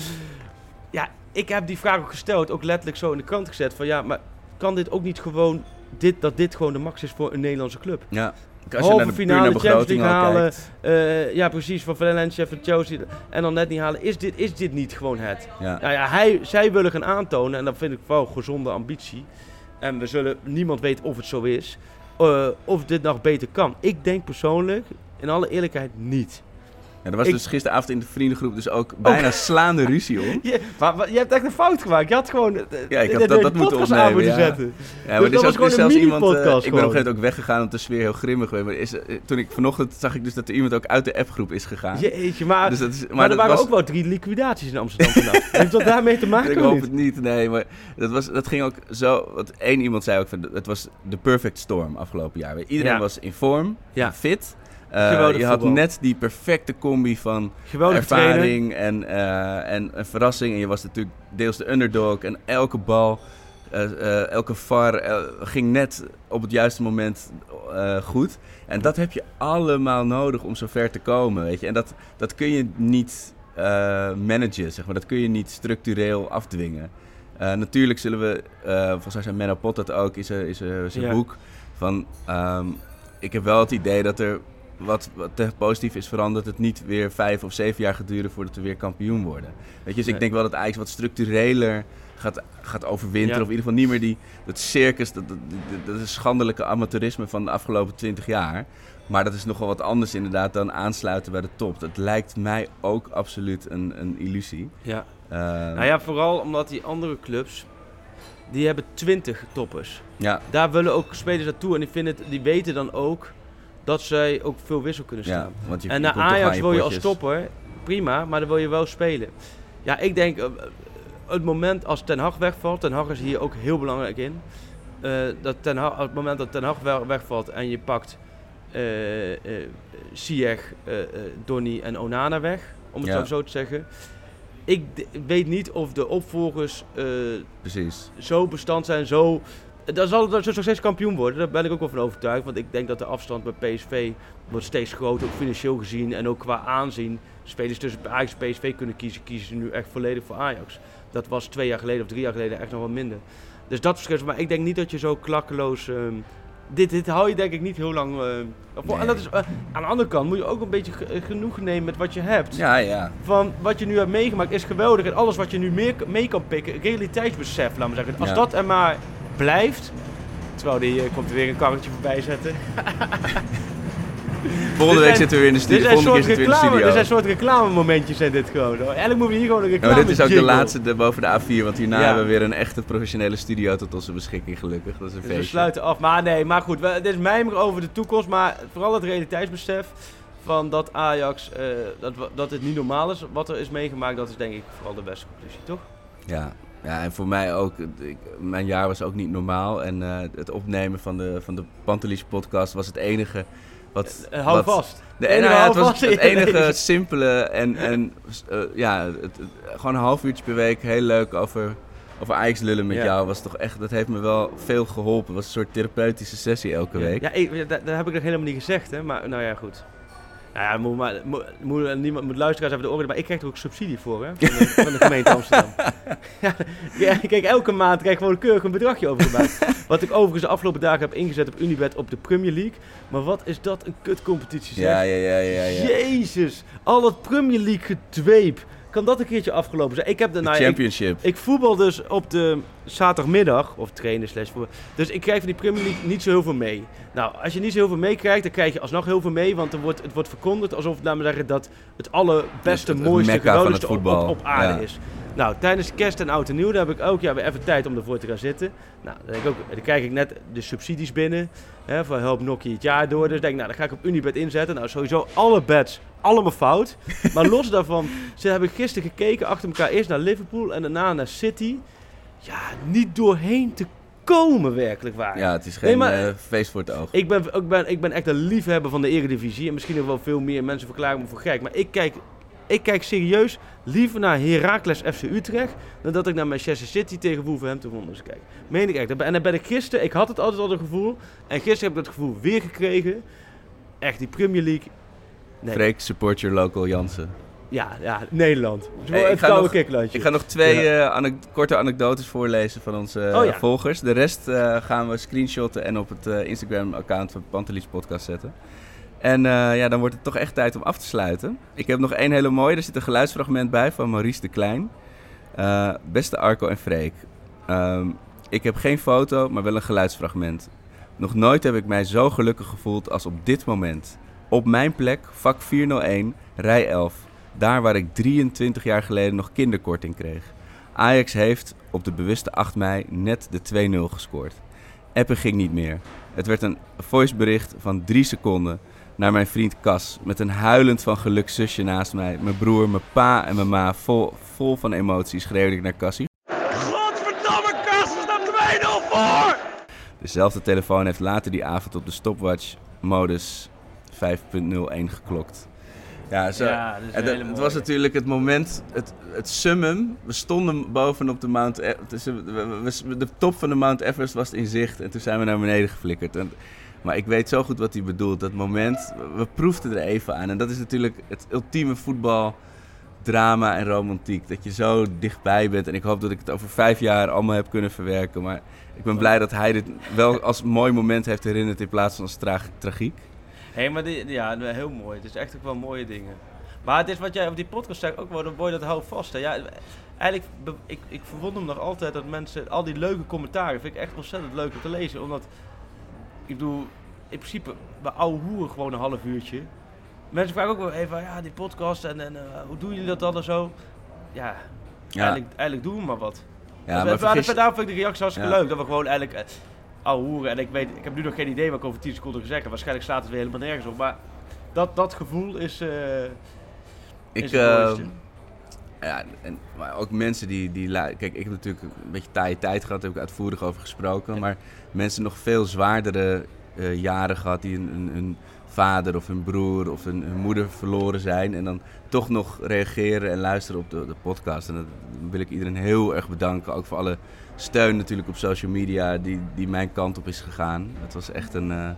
Ja, ik heb die vraag ook gesteld, ook letterlijk zo in de krant gezet, van ja, maar kan dit ook niet gewoon, dit, dat dit gewoon de max is voor een Nederlandse club? Ja. Als je Halve naar de, finale naar Champions League halen. Eh, ja, precies, van Valencia, van Chelsea, en dan net niet halen. Is dit, is dit niet gewoon het? Ja. Nou ja, hij, zij willen gaan aantonen, en dat vind ik wel gezonde ambitie. En we zullen, niemand weet of het zo is, eh, of dit nog beter kan. Ik denk persoonlijk, in alle eerlijkheid, niet. Ja, er was Ik- dus gisteravond in de vriendengroep dus ook bijna slaande ruzie om. Je, maar, maar je hebt echt een fout gemaakt. Je had gewoon eh, Ja, ik had de- dat- de dat moeten aan opnemen, moeten ja. zetten. Ja, Dus maar er dat is was ook gewoon dus een zelfs iemand. eh, ik ben op een gegeven moment ook weggegaan omdat de sfeer heel grimmig was. Maar is, eh, toen ik vanochtend zag ik dus dat er iemand ook uit de appgroep is gegaan. Jeetje, maar, Dus dat is, maar, maar, er dat waren was, ook wel drie liquidaties in Amsterdam vandaag. Heeft dat daarmee te maken Ik hoop niet? het niet, nee. Maar dat, was, dat ging ook zo. Wat één iemand zei ook: van, het was de perfect storm afgelopen jaar. Iedereen was in vorm, Ja. fit. Eh, je had net die perfecte combi van Geweldig ervaring en, eh, en een verrassing. En je was natuurlijk deels de underdog. En elke bal, eh, elke VAR ging net op het juiste moment goed. En dat heb je allemaal nodig om zo ver te komen, weet je. En dat, dat kun je niet managen, zeg maar. Dat kun je niet structureel afdwingen. Natuurlijk zullen we, volgens mij zei Menno Pot dat ook, is, er- is, er- zijn Ja. boek, van... ehm, ik heb wel het idee dat er wat, wat positief is veranderd, het niet weer vijf of zeven jaar gaat duren voordat we weer kampioen worden. Weet je, dus Nee. ik denk wel dat Ajax wat structureler gaat, gaat overwinteren. Ja. Of in ieder geval niet meer die, dat circus, dat, dat, dat, schandelijke amateurisme van de afgelopen twintig jaar. Maar dat is nogal wat anders inderdaad dan aansluiten bij de top. Dat lijkt mij ook absoluut een, een illusie. Ja. Eh, Nou ja, vooral omdat die andere clubs, die hebben 20 toppers. ja, Daar willen ook spelers naartoe en die, vinden het, die weten dan ook dat zij ook veel wissel kunnen ja, staan. want je, en naar Ajax wil je als potjes. topper, prima, maar dan wil je wel spelen. Ja, ik denk, eh, het moment als Ten Hag wegvalt, Ten Hag is hier ook heel belangrijk in. eh, dat ten Hag, op het moment dat Ten Hag wel- wegvalt en je pakt eh eh eh, Donny en Onana weg, om het Ja. zo- te zeggen. Ik weet niet of de opvolgers Precies. zo bestand zijn, zo... Dan zal het nog steeds kampioen worden, daar ben ik ook wel van overtuigd. Want ik denk dat de afstand bij PSV wordt steeds groter, ook financieel gezien en ook qua aanzien. Spelers tussen Ajax en PSV kunnen kiezen, kiezen ze nu echt volledig voor Ajax. Dat was twee jaar geleden of drie jaar geleden echt nog wat minder. Dus dat verschilt, maar ik denk niet dat je zo klakkeloos... ehm, dit, dit hou je denk ik niet heel lang... eh. Nee. En dat is, eh, aan de andere kant moet je ook een beetje ge- genoegen nemen met wat je hebt Ja, ja. van wat je nu hebt meegemaakt is geweldig. En alles wat je nu meer, mee kan pikken, realiteitsbesef, laat maar zeggen. Als Ja. dat er maar blijft. Terwijl die eh, komt er weer een karretje voorbij zetten. Volgende week zitten we weer in de Dit studio. zijn Volgende soort keer zitten we in de studio. dit zijn soort reclamemomentjes zijn dit gewoon. hoor. Eigenlijk moeten we hier gewoon een Ja, reclame maar dit is ook de laatste de, boven de A4, want hierna Ja. hebben we weer een echte professionele studio tot onze beschikking, gelukkig. Dat is een Dus we sluiten af. Maar nee, maar goed. we- Dit is mijmer over de toekomst. Maar vooral het realiteitsbesef van dat Ajax, eh, dat, dat het niet normaal is wat er is meegemaakt. Dat is denk ik vooral de beste conclusie, toch? Ja. Ja, en voor mij ook. Ik, mijn jaar was ook niet normaal. En eh, het opnemen van de, van de Pantelis podcast was het enige wat... Eh, hou wat- vast. De, enige nou ja, het hou was het enige simpele en, en eh, ja, het, het- gewoon een half uurtje per week heel leuk over, over Ajax lullen met Ja. jou. Was toch echt, dat heeft me wel veel geholpen. Het was een soort therapeutische sessie elke week. Ja, ik, ja, dat, dat heb ik nog helemaal niet gezegd, hè. Maar nou ja, goed. Nou ja, moet, maar, moet, moet- niemand moet luisteraars even de oren, maar ik krijg er ook subsidie voor, hè. Van de, van de gemeente Amsterdam. ja, kijk, elke maand krijg ik gewoon keurig een bedragje overgemaakt. Wat ik overigens de afgelopen dagen heb ingezet op Unibet op de Premier League. Maar wat is dat een kutcompetitie, zeg. Ja, ja, ja, ja. ja. Jezus, al dat Premier League gedweep. Kan dat een keertje afgelopen zijn? Ik heb de, De ja, ik, championship. ik voetbal dus op de zaterdagmiddag, of trainen slash voetbal. Dus ik krijg van die Premier League niet zo heel veel mee. Nou, als je niet zo heel veel meekrijgt, dan krijg je alsnog heel veel mee. Want er wordt, het wordt verkondigd alsof, laten we zeggen, dat het allerbeste, Het- het mooiste, geweldigste op, voetbal. op, op aarde Ja. is. Nou, tijdens kerst en oud en nieuw, daar heb ik elk jaar weer even tijd om ervoor te gaan zitten. Nou, dan, denk ik ook, dan krijg ik net de subsidies binnen. Hè, van help Nokkie het jaar door. Dus denk ik, nou, dan ga ik op Unibet inzetten. Nou, sowieso alle bets, allemaal fout. Maar los daarvan, ze hebben gisteren gekeken achter elkaar eerst naar Liverpool en daarna naar City. Ja, niet doorheen te komen werkelijk waar. Ja, het is geen Nee, maar- eh, feest voor het oog. Ik ben, ik, ben, ik ben echt een liefhebber van de Eredivisie. En misschien nog wel veel meer mensen verklaren me voor gek. Maar ik kijk, ik kijk serieus liever naar Heracles FC Utrecht... dan dat ik naar Manchester City tegen Wolverhampton Wanderers kijk. Meen ik echt. En dan ben ik gisteren... Ik had het altijd al een gevoel. En gisteren heb ik dat gevoel weer gekregen. Echt, die Premier League... Nee. Freek, support your local Jansen. Ja, ja, Nederland. Het ik ga nog-. Ik ga nog twee Ja. eh, anek- korte anekdotes voorlezen van onze Oh ja. volgers. De rest eh, gaan we screenshotten en op het eh, Instagram-account van Pantelis Podcast zetten. En ja, dan wordt het toch echt tijd om af te sluiten. Ik heb nog één hele mooie. Er zit een geluidsfragment bij van Maurice de Klein. Beste Arco en Freek. Ehm, ik heb geen foto, maar wel een geluidsfragment. Nog nooit heb ik mij zo gelukkig gevoeld als op dit moment. Op mijn plek, vak 401, rij 11. Daar waar ik 23 jaar geleden nog kinderkorting kreeg. Ajax heeft op de bewuste 8 mei net de 2-0 gescoord. Appen ging niet meer. Het werd een voicebericht van 3 seconden naar mijn vriend Cas. Met een huilend van geluk zusje naast mij. Mijn broer, mijn pa en mijn ma vol, vol van emoties schreeuwde ik naar Cassie. Godverdamme, Kassel staat 2-0 voor! Dezelfde telefoon heeft later die avond op de stopwatch-modus 5.01 geklokt. Ja, zo. Ja, dat En dat- het was natuurlijk het moment, het, het summum. We stonden bovenop de Mount E- we- De top van de Mount Everest was in zicht en toen zijn we naar beneden geflikkerd. En, maar ik weet zo goed wat hij bedoelt. Dat moment, we- we proefden er even aan. En dat is natuurlijk het ultieme voetbal drama en romantiek. Dat je zo dichtbij bent. En ik hoop dat ik het over vijf jaar allemaal heb kunnen verwerken. Maar ik ben blij dat hij dit wel als mooi moment heeft herinnerd in plaats van als tra- tragiek. Hé, maar die, ja, heel mooi. Het is echt ook wel mooie dingen. Maar het is wat jij op die podcast zegt ook wel, mooi dat hou vast. Hè. Ja, eigenlijk, ik, ik verwonder me nog altijd dat mensen, al die leuke commentaren, vind ik echt ontzettend leuk om te lezen. Omdat, ik bedoel, in principe, we ouwe hoeren gewoon een half uurtje. Mensen vragen ook wel even, ja, die podcast en, en eh, hoe doen jullie dat dan en zo? Ja, Ja. Eigenlijk, eigenlijk doen we maar wat. Ja, Dus, maar vergis- Daarom vind ik de reactie hartstikke Ja. leuk. Dat we gewoon eigenlijk eh, ouwe hoeren. En ik, weet, ik heb nu nog geen idee wat ik over 10 seconden ga zeggen. Waarschijnlijk slaat het weer helemaal nergens op. Maar dat, dat gevoel is, eh Ik, is het eh, mooiste. ja, en, maar ook mensen die, die... Kijk, ik heb natuurlijk een beetje taaie tijd gehad. Daar heb ik uitvoerig over gesproken. Maar mensen nog veel zwaardere eh, jaren gehad... die hun, hun, hun vader of hun broer of hun, hun moeder verloren zijn... en dan toch nog reageren en luisteren op de, de podcast. En dat wil ik iedereen heel erg bedanken. Ook voor alle steun natuurlijk op social media... die, die mijn kant op is gegaan. Het was echt een, eh,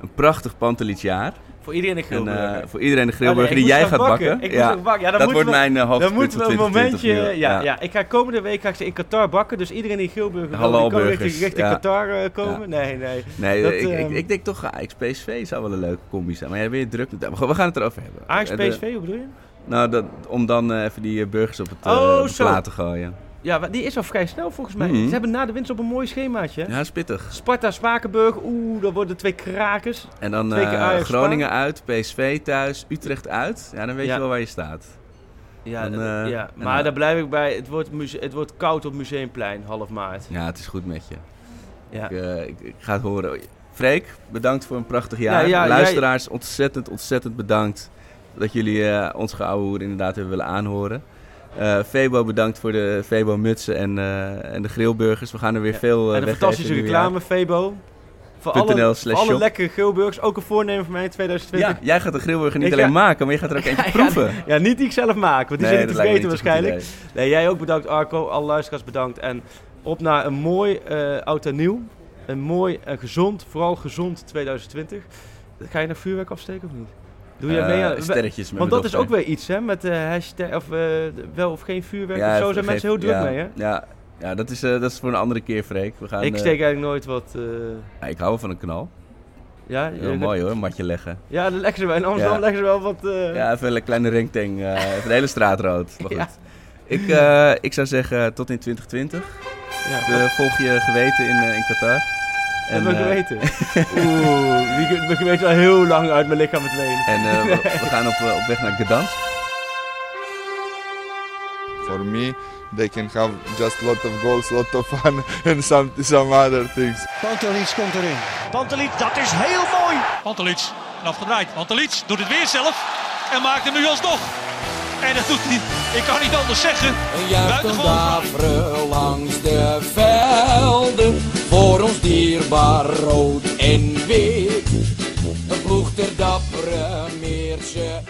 een prachtig Pantelietsjaar. Voor iedereen een En, grillburger. eh, voor iedereen de grillburger Oh, nee, die jij gaat bakken. Ik. Ja, dat wordt we- mijn uh, Dan hoofdpunt moeten we een van 2020 momentje... Ja, ja. ik ga komende week ga ik ze in Qatar bakken. Dus iedereen die grillburger wil, kan richting, richting ja. Qatar eh, komen. Nee, nee. Nee, Dat, ik, ik, ehm, ik denk toch Ajax PSV zou wel een leuke combi zijn. Maar jij ben je druk. We gaan het erover hebben. Ajax Eh, de- PSV, hoe bedoel je? nou, dat, om dan eh, even die eh, burgers op het eh, Oh, op de plaat te gooien. Ja, die is al vrij snel volgens mij. Mhm. Ze hebben na de winst op een mooi schemaatje. Ja, spittig. Sparta, Spakenburg. Oeh, dat worden twee krakers. En dan eh, Groningen uit, PSV thuis, Utrecht uit. Ja, dan weet Ja. je wel waar je staat. Ja, Dan, eh, ja. maar dan- daar blijf ik bij. Het wordt, muse- het wordt koud op Museumplein, half maart. Ja, het is goed met je. Ja. Ik, eh, ik, ik ga het horen. Freek, bedankt voor een prachtig jaar. Ja, ja, jij- Luisteraars, ontzettend, ontzettend bedankt dat jullie ons geouwehoer inderdaad hebben willen aanhoren. Eh Febo, bedankt voor de Febo-mutsen en, eh, en de grillburgers. We gaan er weer Ja. veel eh, en een fantastische reclame, Febo. Voor alle, voor alle lekkere grillburgers. Ook een voornemen van mij in 2020. Ja, jij gaat de grillburger niet Ik alleen ga- maken, maar je gaat er ook eentje Ja, proeven. Ja, niet die ik zelf maak, want die Nee, zit te vergeten waarschijnlijk. Nee, jij ook bedankt Arco, alle luisteraars bedankt. En op naar een mooi eh oud en nieuw. Een mooi en gezond, vooral gezond 2020. Ga je naar vuurwerk afsteken of niet? Doe je Eh, mee aan... sterretjes met Want dat is ook weer iets, hè? Met de hashtag, of eh, wel of geen vuurwerk Ja, of zo zijn mensen heel druk ja, mee, hè? Ja, ja dat, is, eh, dat is voor een andere keer, Freek. We gaan, ik eh, steek eigenlijk nooit wat... eh, ja, ik hou van een knal. ja, Heel mooi hoor, een matje leggen. Ja, dan leggen ze wel. In Amsterdam Ja. leggen ze wel wat... eh, Ja, even een kleine ringtang. eh even de hele straat rood. Maar goed. Ja. Ik, eh, ik zou zeggen tot in 2020. ja, De, volg je geweten in, eh, in Qatar. En mijn eh, geweten. Oeh, die- mijn geweten is al heel lang uit mijn lichaam verdwenen. En eh, we, we gaan op, eh, op weg naar Gdansk. For me, they can have just lot of goals, lot of fun, and some some other things. Pantelic komt erin. Pantelic, dat is heel mooi. Pantelic, afgedraaid. Pantelic doet het weer zelf en maakt hem nu alsnog. En dat doet hij, ik kan niet anders zeggen. Buitengewoon langs de velden voor ons dierbaar rood en wit. Een ploeg ter dappere Meerse